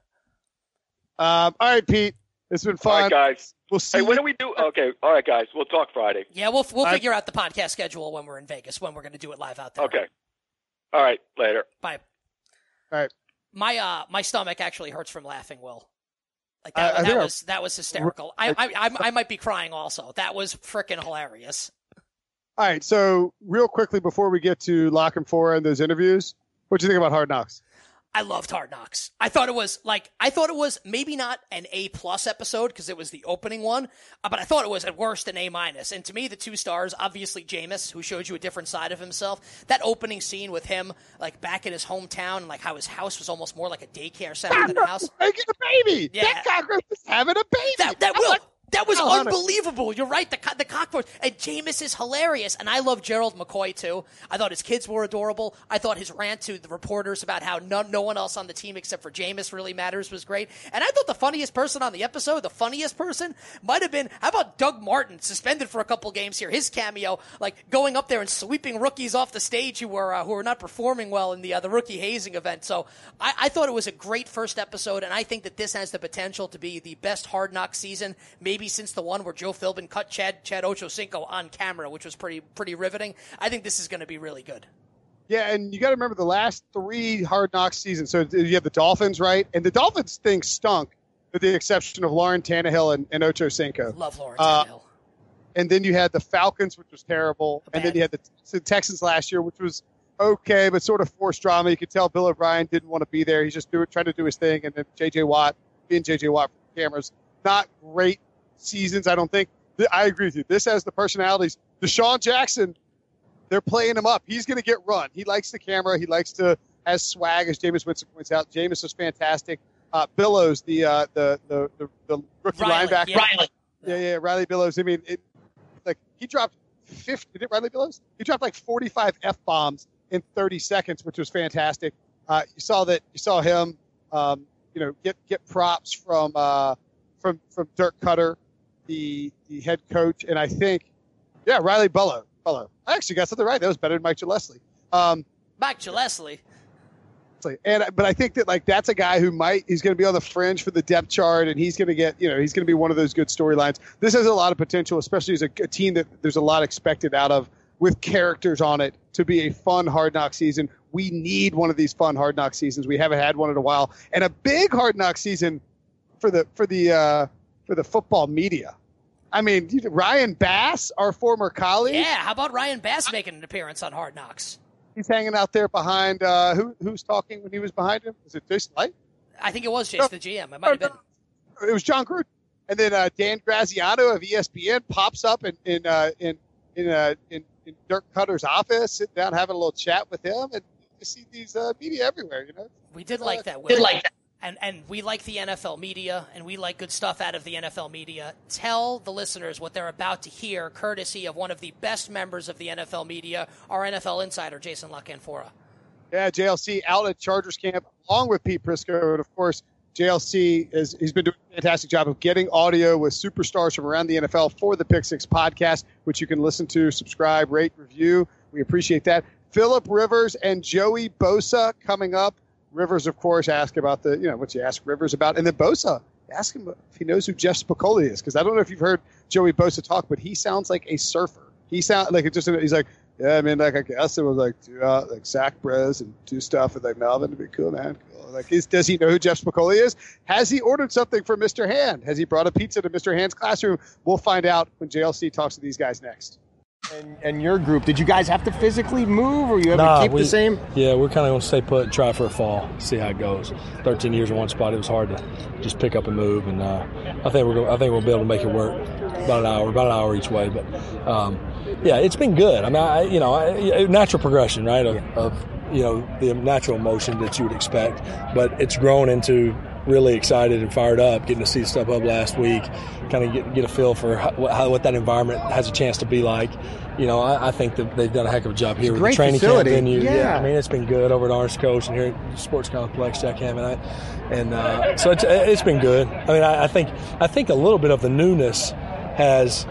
Um, all right, Pete. It's been fun. right, guys. We'll see. Hey, when you- do we do? Okay, all right, guys. We'll talk Friday. Yeah, we'll we'll I- figure out the podcast schedule when we're in Vegas when we're going to do it live out there. Okay. All right, later. Bye. All right. My uh my stomach actually hurts from laughing. Will. Like that, I that think I- was that was hysterical. I, I I I might be crying also. That was freaking hilarious. All right. So real quickly before we get to La Canfora and those interviews, what do you think about Hard Knocks? I loved Hard Knocks. I thought it was like I thought it was maybe not an A plus episode because it was the opening one, uh, but I thought it was at worst an A minus. And to me, the two stars, obviously Jameis, who showed you a different side of himself. That opening scene with him, like back in his hometown, and like how his house was almost more like a daycare center than a house. Making a baby. Yeah. That cockroach is having a baby. That that will. like, That was Oh, unbelievable. You're right. The co- the cockroach and Jameis is hilarious, and I love Gerald McCoy too. I thought his kids were adorable. I thought his rant to the reporters about how no, no one else on the team except for Jameis really matters was great. And I thought the funniest person on the episode, the funniest person, might have been how about Doug Martin, suspended for a couple games here. His cameo, like going up there and sweeping rookies off the stage who were uh, who were not performing well in the uh, the rookie hazing event. So I, I thought it was a great first episode, and I think that this has the potential to be the best Hard Knock season, maybe since the one where Joe Philbin cut Chad Chad Ochocinco on camera, which was pretty pretty riveting. I think this is going to be really good. Yeah, and you got to remember the last three Hard Knocks seasons. So you have the Dolphins, right? And the Dolphins thing stunk, with the exception of Lauren Tannehill and, and Ocho Cinco. Love Lawrence Uh, Tannehill. And then you had the Falcons, which was terrible. And then you had the, the Texans last year, which was okay, but sort of forced drama. You could tell Bill O'Brien didn't want to be there. He's just doing, trying to do his thing. And then J.J. Watt, being J.J. Watt for the cameras. Not great seasons, I don't think. I agree with you. This has the personalities. DeSean Jackson, they're playing him up. He's going to get run. He likes the camera. He likes to has swag, as Jameis Winston points out. Jameis is fantastic. Uh, Billows, the, uh, the the the the rookie Riley, linebacker, yeah. yeah, yeah, Riley Billows. I mean, it, like he dropped fifty. Did it Riley Billows? He dropped like forty-five f bombs in thirty seconds, which was fantastic. Uh, you saw that. You saw him. Um, you know, get get props from uh, from from Dirk Koetter, the the head coach, and I think, yeah, Riley Bellow. Bellow. I actually got something right. That was better than Mike Gillespie. Um, Mike Gillespie. and but I think that like that's a guy who might he's going to be on the fringe for the depth chart, and he's going to get you know he's going to be one of those good storylines. This has a lot of potential, especially as a, a team that there's a lot expected out of with characters on it to be a fun hard knock season. We need one of these fun hard knock seasons. We haven't had one in a while, and a big hard knock season for the for the uh, for the football media. I mean, Ryan Bass, our former colleague, Yeah, how about Ryan Bass making an appearance on Hard Knocks? he's hanging out there behind. Uh, who who's talking when he was behind him? Is it Jason Licht? I think it was Jason the GM. It might have been. it was Jon Gruden, and then uh, Dan Graziano of ESPN pops up in in uh, in in, uh, in in Dirk Koetter's office, sitting down having a little chat with him, and you see these uh, media everywhere. You know, We did like that. Will. Did like that. And and we like the NFL media, and we like good stuff out of the NFL media. Tell the listeners what they're about to hear, courtesy of one of the best members of the NFL media, our NFL insider, Jason La Canfora. yeah, JLC out at Chargers camp along with Pete Prisco, and of course. JLC is he's been doing a fantastic job of getting audio with superstars from around the NFL for the Pick Six podcast, which you can listen to, subscribe, rate, review. We appreciate that. Philip Rivers and Joey Bosa coming up. Rivers, of course, ask about the, you know, what you ask Rivers about. And then Bosa, ask him if he knows who Jeff Spicoli is, because I don't know if you've heard Joey Bosa talk, but he sounds like a surfer. He sounds like it just. He's like, yeah, I mean, like I guess it was like do uh, like Zach Brez and do stuff with like Melvin to be cool, man. Cool. Like, is, does he know who Jeff Spicoli is? Has he ordered something for Mr. Hand? Has he brought a pizza to Mr. Hand's classroom? We'll find out when JLC talks to these guys next. And, and your group, did you guys have to physically move, or you have Nah, to keep we- the same? Yeah, we're kind of going to stay put and try for a fall, see how it goes. 13 years in one spot, it was hard to just pick up and move, and uh, I think we're gonna, I think we'll be able to make it work. About an hour, about an hour each way, but um, yeah, it's been good. I mean, I, you know, I, natural progression, right? Of, of you know the natural motion that you would expect, but it's grown into really excited and fired up, getting to see StubHub last week, kind of get, get a feel for how, how, what that environment has a chance to be like. You know, I, I think that they've done a heck of a job here with the training facility. camp venue. Yeah. I mean, it's been good over at Orange Coast and here at Sports Complex, Jack Hammett. I, and uh, so it's, it's been good. I mean, I, I think I think a little bit of the newness has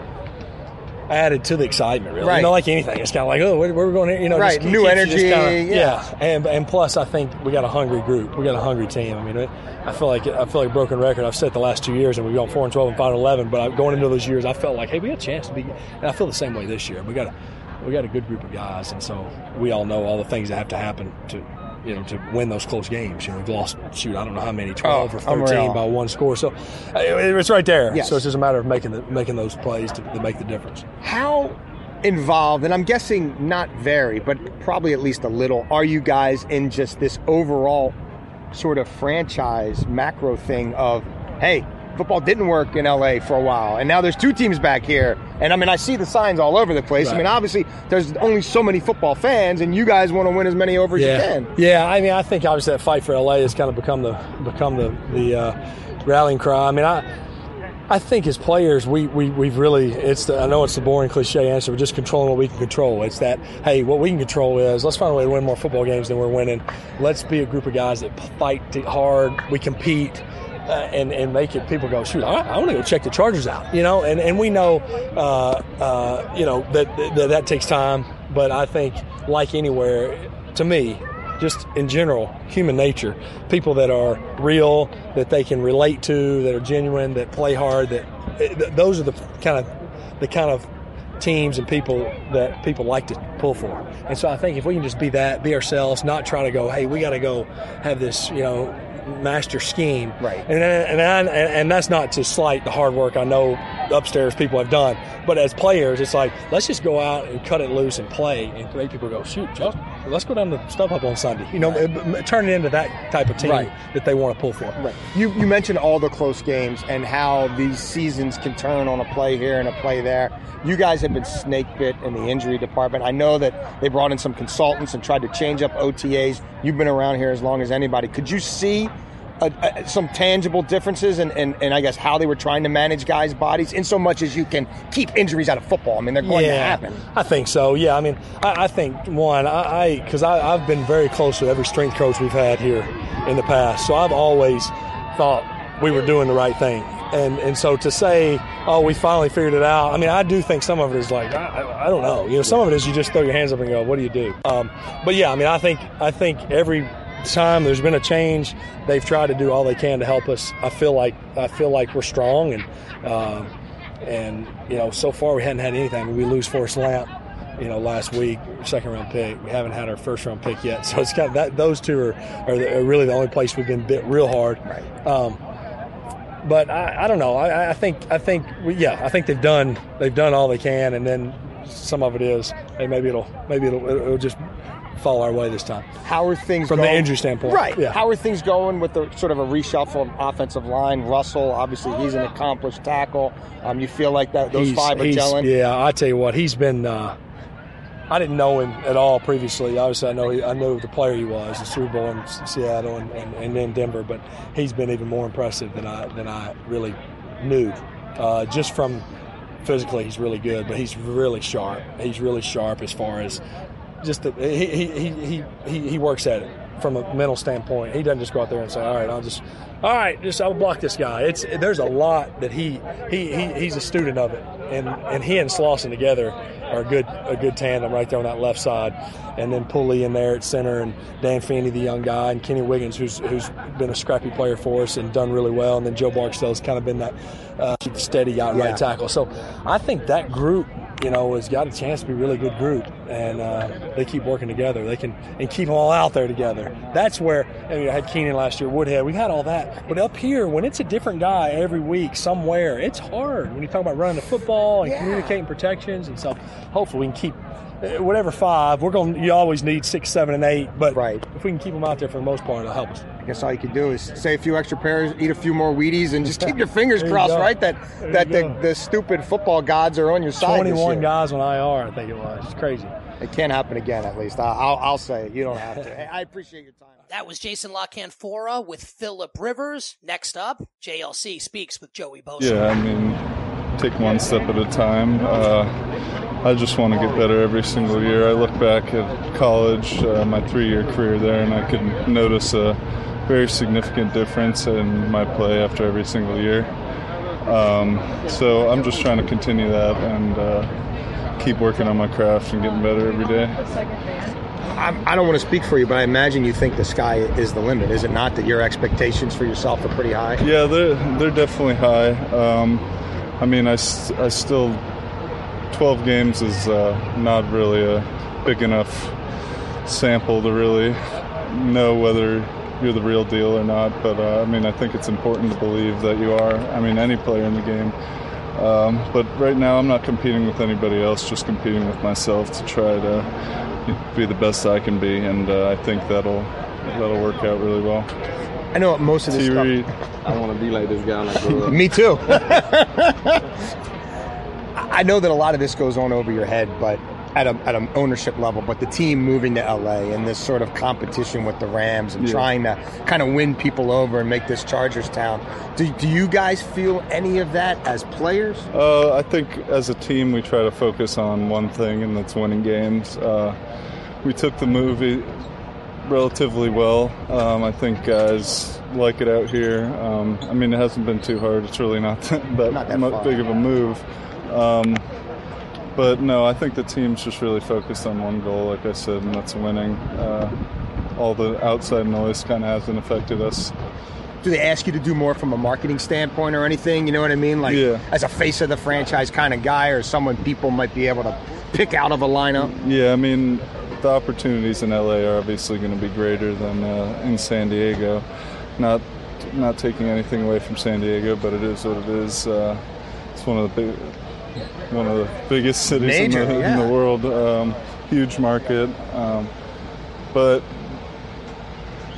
added to the excitement, really. Right. You know, like anything, it's kind of like, oh, where, where we going here? You know, Right. just New energy, kinda- yeah. And and plus, I think we got a hungry group. We got a hungry team. I mean, it, I feel like I feel like a broken record. I've said the last two years, and we've gone four and twelve and five and eleven. But I, going into those years, I felt like, hey, we got a chance to be. And I feel the same way this year. We got a we got a good group of guys, and so we all know all the things that have to happen to. You know, to win those close games. You know, we've lost, shoot, I don't know how many, 12 or 13 by one score. So uh, it's right there. Yes. So it's just a matter of making the, making those plays to, to make the difference. How involved, and I'm guessing not very, but probably at least a little, are you guys in just this overall sort of franchise macro thing of, hey, football didn't work in LA for a while, and now there's two teams back here. And I mean, I see the signs all over the place. I mean, obviously, there's only so many football fans, and you guys want to win as many over as you can. Yeah, I mean, I think obviously that fight for LA has kind of become the become the the uh, rallying cry. I mean, I I think as players, we, we we've really it's the, I know it's the boring cliche answer, but just controlling what we can control. It's that hey, what we can control is let's find a way to win more football games than we're winning. Let's be a group of guys that fight hard. We compete. Uh, and and make it people go shoot I, I want to go check the Chargers out you know and and we know uh, uh, you know that, that that takes time but I think like anywhere to me just in general, human nature, people that are real, that they can relate to, that are genuine, that play hard, that th- those are the kind of the kind of teams and people that people like to pull for. And so I think if we can just be that, be ourselves, not try to go, hey, we got to go have this, you know, master scheme. Right. And and, and and that's not to slight the hard work I know upstairs people have done, but as players, it's like let's just go out and cut it loose and play and make people go, shoot, let's go down to StubHub on Sunday. You know, it- turn it into that type of team Right. that they want to pull for. Right. You you mentioned all the close games and how these seasons can turn on a play here and a play there. You guys have been snake bit in the injury department. I know that they brought in some consultants and tried to change up OTAs. You've been around here as long as anybody. Could you see a, a, some tangible differences and and and I guess how they were trying to manage guys' bodies in so much as you can keep injuries out of football? I mean, they're going to happen. I think so. Yeah, I mean, I, I think one, I because I, I've been very close with every strength coach we've had here in the past, so I've always thought we were doing the right thing. And and so to say, oh, we finally figured it out. I mean, I do think some of it is like I, I, I don't know. You know, some of it is you just throw your hands up and go, what do you do? Um, but yeah, I mean, I think I think every time there's been a change, they've tried to do all they can to help us. I feel like I feel like we're strong and. Uh, and you know, so far we hadn't had anything. We lose Forrest Lamp, you know, last week, second round pick. We haven't had our first round pick yet, so it's kind of that. Those two are, are, the, are really the only place we've been bit real hard. Right. Um, but I, I don't know. I, I think I think we, yeah, I think they've done they've done all they can, and then some of it is hey, maybe it'll maybe it'll, it'll just fall our way this time How are things from the going? injury standpoint. Right. Yeah. How are things going with the sort of a reshuffle of offensive line? Russell, obviously, he's an accomplished tackle. Um, you feel like that those He's- five are gelling. Yeah, I tell you what, he's been. Uh, I didn't know him at all previously. Obviously, I know he, I knew the player he was, the Super Bowl in Seattle and, and, and then Denver. But he's been even more impressive than I than I really knew. Uh, just from physically, he's really good, but he's really sharp. He's really sharp as far as just the, he, he, he, he, he, works at it from a mental standpoint. He doesn't just go out there and say, "All right, I'll just, all right, just I'll block this guy." It's there's a lot that he he, he he's a student of it, and and he and Slauson together are a good a good tandem right there on that left side, and then Pulley in there at center, and Dan Feeney, the young guy, and Kenny Wiggins, who's who's been a scrappy player for us and done really well, and then Joe Barksdale's kind of been that uh, steady guy at Yeah. right tackle. So I think that group you know, has got a chance to be a really good group, and uh, they keep working together. They can and keep them all out there together. That's where I, mean, I had Keenan last year, Woodhead. We had all that, but up here, when it's a different guy every week somewhere, it's hard. When you talk about running the football and yeah. communicating protections, and so hopefully we can keep uh, whatever five. We're going. To You always need six, seven, and eight. But right. if we can keep them out there for the most part, it'll help us. I guess all you can do is say a few extra pairs, eat a few more Wheaties, and just keep your fingers crossed, you right? That there that the, the, stupid football gods are on your side. Twenty-one guys on IR, I think it was. It's crazy. It can't happen again. At least I'll, I'll say it. You don't have to. I appreciate your time. That was Jason La Canfora with Philip Rivers. Next up, JLC speaks with Joey Bosa. Yeah, I mean, take one step at a time. Uh, I just want to get better every single year. I look back at college, uh, my three year career there, and I could notice a very significant difference in my play after every single year. Um, so I'm just trying to continue that and uh, keep working on my craft and getting better every day. I don't want to speak for you, but I imagine you think the sky is the limit. Is it not that your expectations for yourself are pretty high? Yeah, they're, they're definitely high. Um, I mean, I, I still 12 games is uh, not really a big enough sample to really know whether you're the real deal or not. But uh, I mean, I think it's important to believe that you are. I mean, any player in the game. Um, but right now, I'm not competing with anybody else, just competing with myself to try to be the best I can be, and uh, I think that'll that'll work out really well. I know most of this T-Reed. stuff. I want to be like this guy when I grow up. Me too. I know that a lot of this goes on over your head, but at a at an ownership level, but the team moving to LA and this sort of competition with the Rams and yeah. trying to kind of win people over and make this Chargers town. Do, do you guys feel any of that as players? Uh, I think as a team we try to focus on one thing, and that's winning games. Uh, we took the movie relatively well. Um, I think guys like it out here. Um, I mean, it hasn't been too hard. It's really not that, not that big of a move. Um, but no, I think the team's just really focused on one goal, like I said, and that's winning. Uh, all the outside noise kind of hasn't affected us. Do they ask you to do more from a marketing standpoint or anything? You know what I mean? Like yeah. as a face of the franchise kind of guy, or someone people might be able to pick out of a lineup. Yeah, I mean, the opportunities in LA are obviously going to be greater than uh, in San Diego. Not not taking anything away from San Diego, but it is what it is. Uh, it's one of the big, one of the biggest cities Major, in, the, yeah. in, the, world. Um, huge market, um, but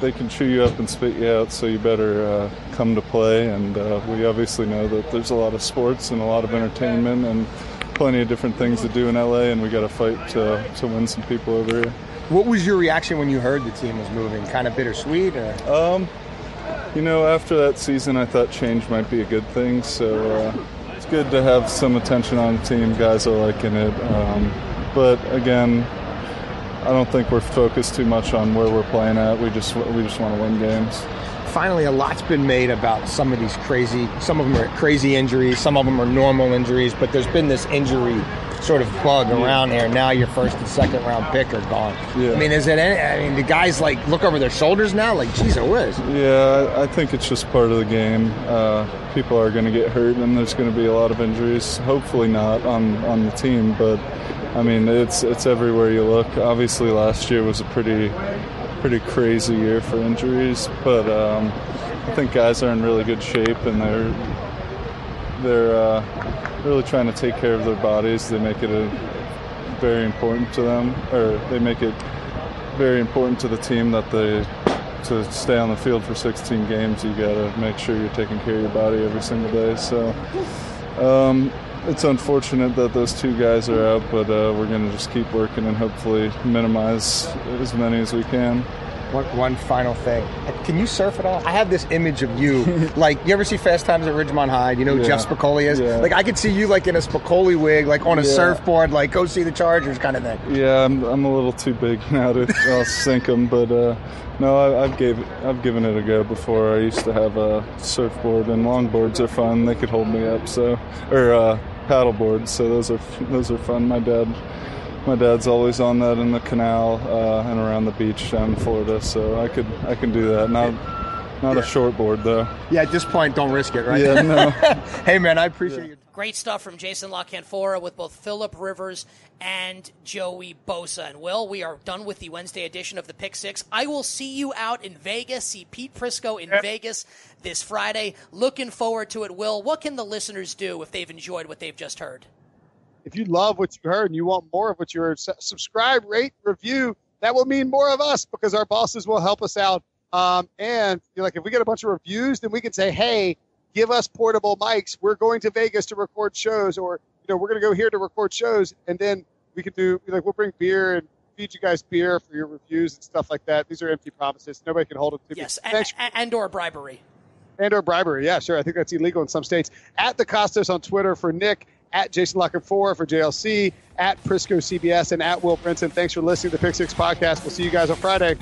they can chew you up and spit you out. So you better uh, come to play. And uh, we obviously know that there's a lot of sports and a lot of entertainment and plenty of different things to do in LA. And we got to fight to to win some people over here. What was your reaction when you heard the team was moving? Kind of bittersweet, or? Um, you know, after that season, I thought change might be a good thing. So. Uh, good to have some attention on the team. Guys are liking it. Um, but again, I don't think we're focused too much on where we're playing at. We just we just want to win games. Finally, a lot's been made about some of these crazy. Some of them are crazy injuries. Some of them are normal injuries. But there's been this injury sort of bug yeah. around here. Now your first and second round pick are gone. Yeah. I mean, is it? Any, I mean, the guys like look over their shoulders now, like, geez, it was. Yeah, I think it's just part of the game. Uh, people are going to get hurt, and there's going to be a lot of injuries. Hopefully not on on the team, but I mean, it's it's everywhere you look. Obviously, last year was a pretty pretty crazy year for injuries, but um, I think guys are in really good shape, and they're they're. Uh, really trying to take care of their bodies. They make it a, very important to them, or they make it very important to the team that they to stay on the field for 16 games. You got to make sure you're taking care of your body every single day. So. Um, it's unfortunate that those two guys are out, but uh, we're going to just keep working and hopefully minimize as many as we can. One, one final thing. Can you surf at all? I have this image of you. like, you ever see Fast Times at Ridgemont High? You know who Yeah. Jeff Spicoli is? Yeah. Like, I could see you, like, in a Spicoli wig, like, on a Yeah. surfboard, like, go see the Chargers kind of thing. Yeah, I'm, I'm a little too big now to I'll sink them, but uh, no, I, I've gave I've given it a go before. I used to have a surfboard and longboards are fun. They could hold me up, so or uh, paddle boards. So those are those are fun. My dad. My dad's always on that in the canal uh, and around the beach down in Florida, so I could I can do that. Not Not Yeah. a short board though. Yeah, at this point, don't risk it, right? Yeah, no. hey, man, I appreciate you. Great stuff from Jason La Canfora with both Philip Rivers and Joey Bosa. And Will, we are done with the Wednesday edition of the Pick Six. I will see you out in Vegas. See Pete Prisco in Vegas this Friday. Looking forward to it. Will, what can the listeners do if they've enjoyed what they've just heard? If you love what you heard and you want more of what you heard, subscribe, rate, review. That will mean more of us because our bosses will help us out. Um, and you know, like if we get a bunch of reviews, then we can say, hey, give us portable mics. We're going to Vegas to record shows, or you know, we're going to go here to record shows, and then we can do like we'll bring beer and feed you guys beer for your reviews and stuff like that. These are empty promises. Nobody can hold them to Yes, me. and, and or bribery. and or bribery. Yeah, sure. I think that's illegal in some states. At the Kostos on Twitter for Nick, at Jason La Canfora for JLC, at Prisco CBS, and at Will Brinson. Thanks for listening to the Pick Six Podcast. We'll see you guys on Friday.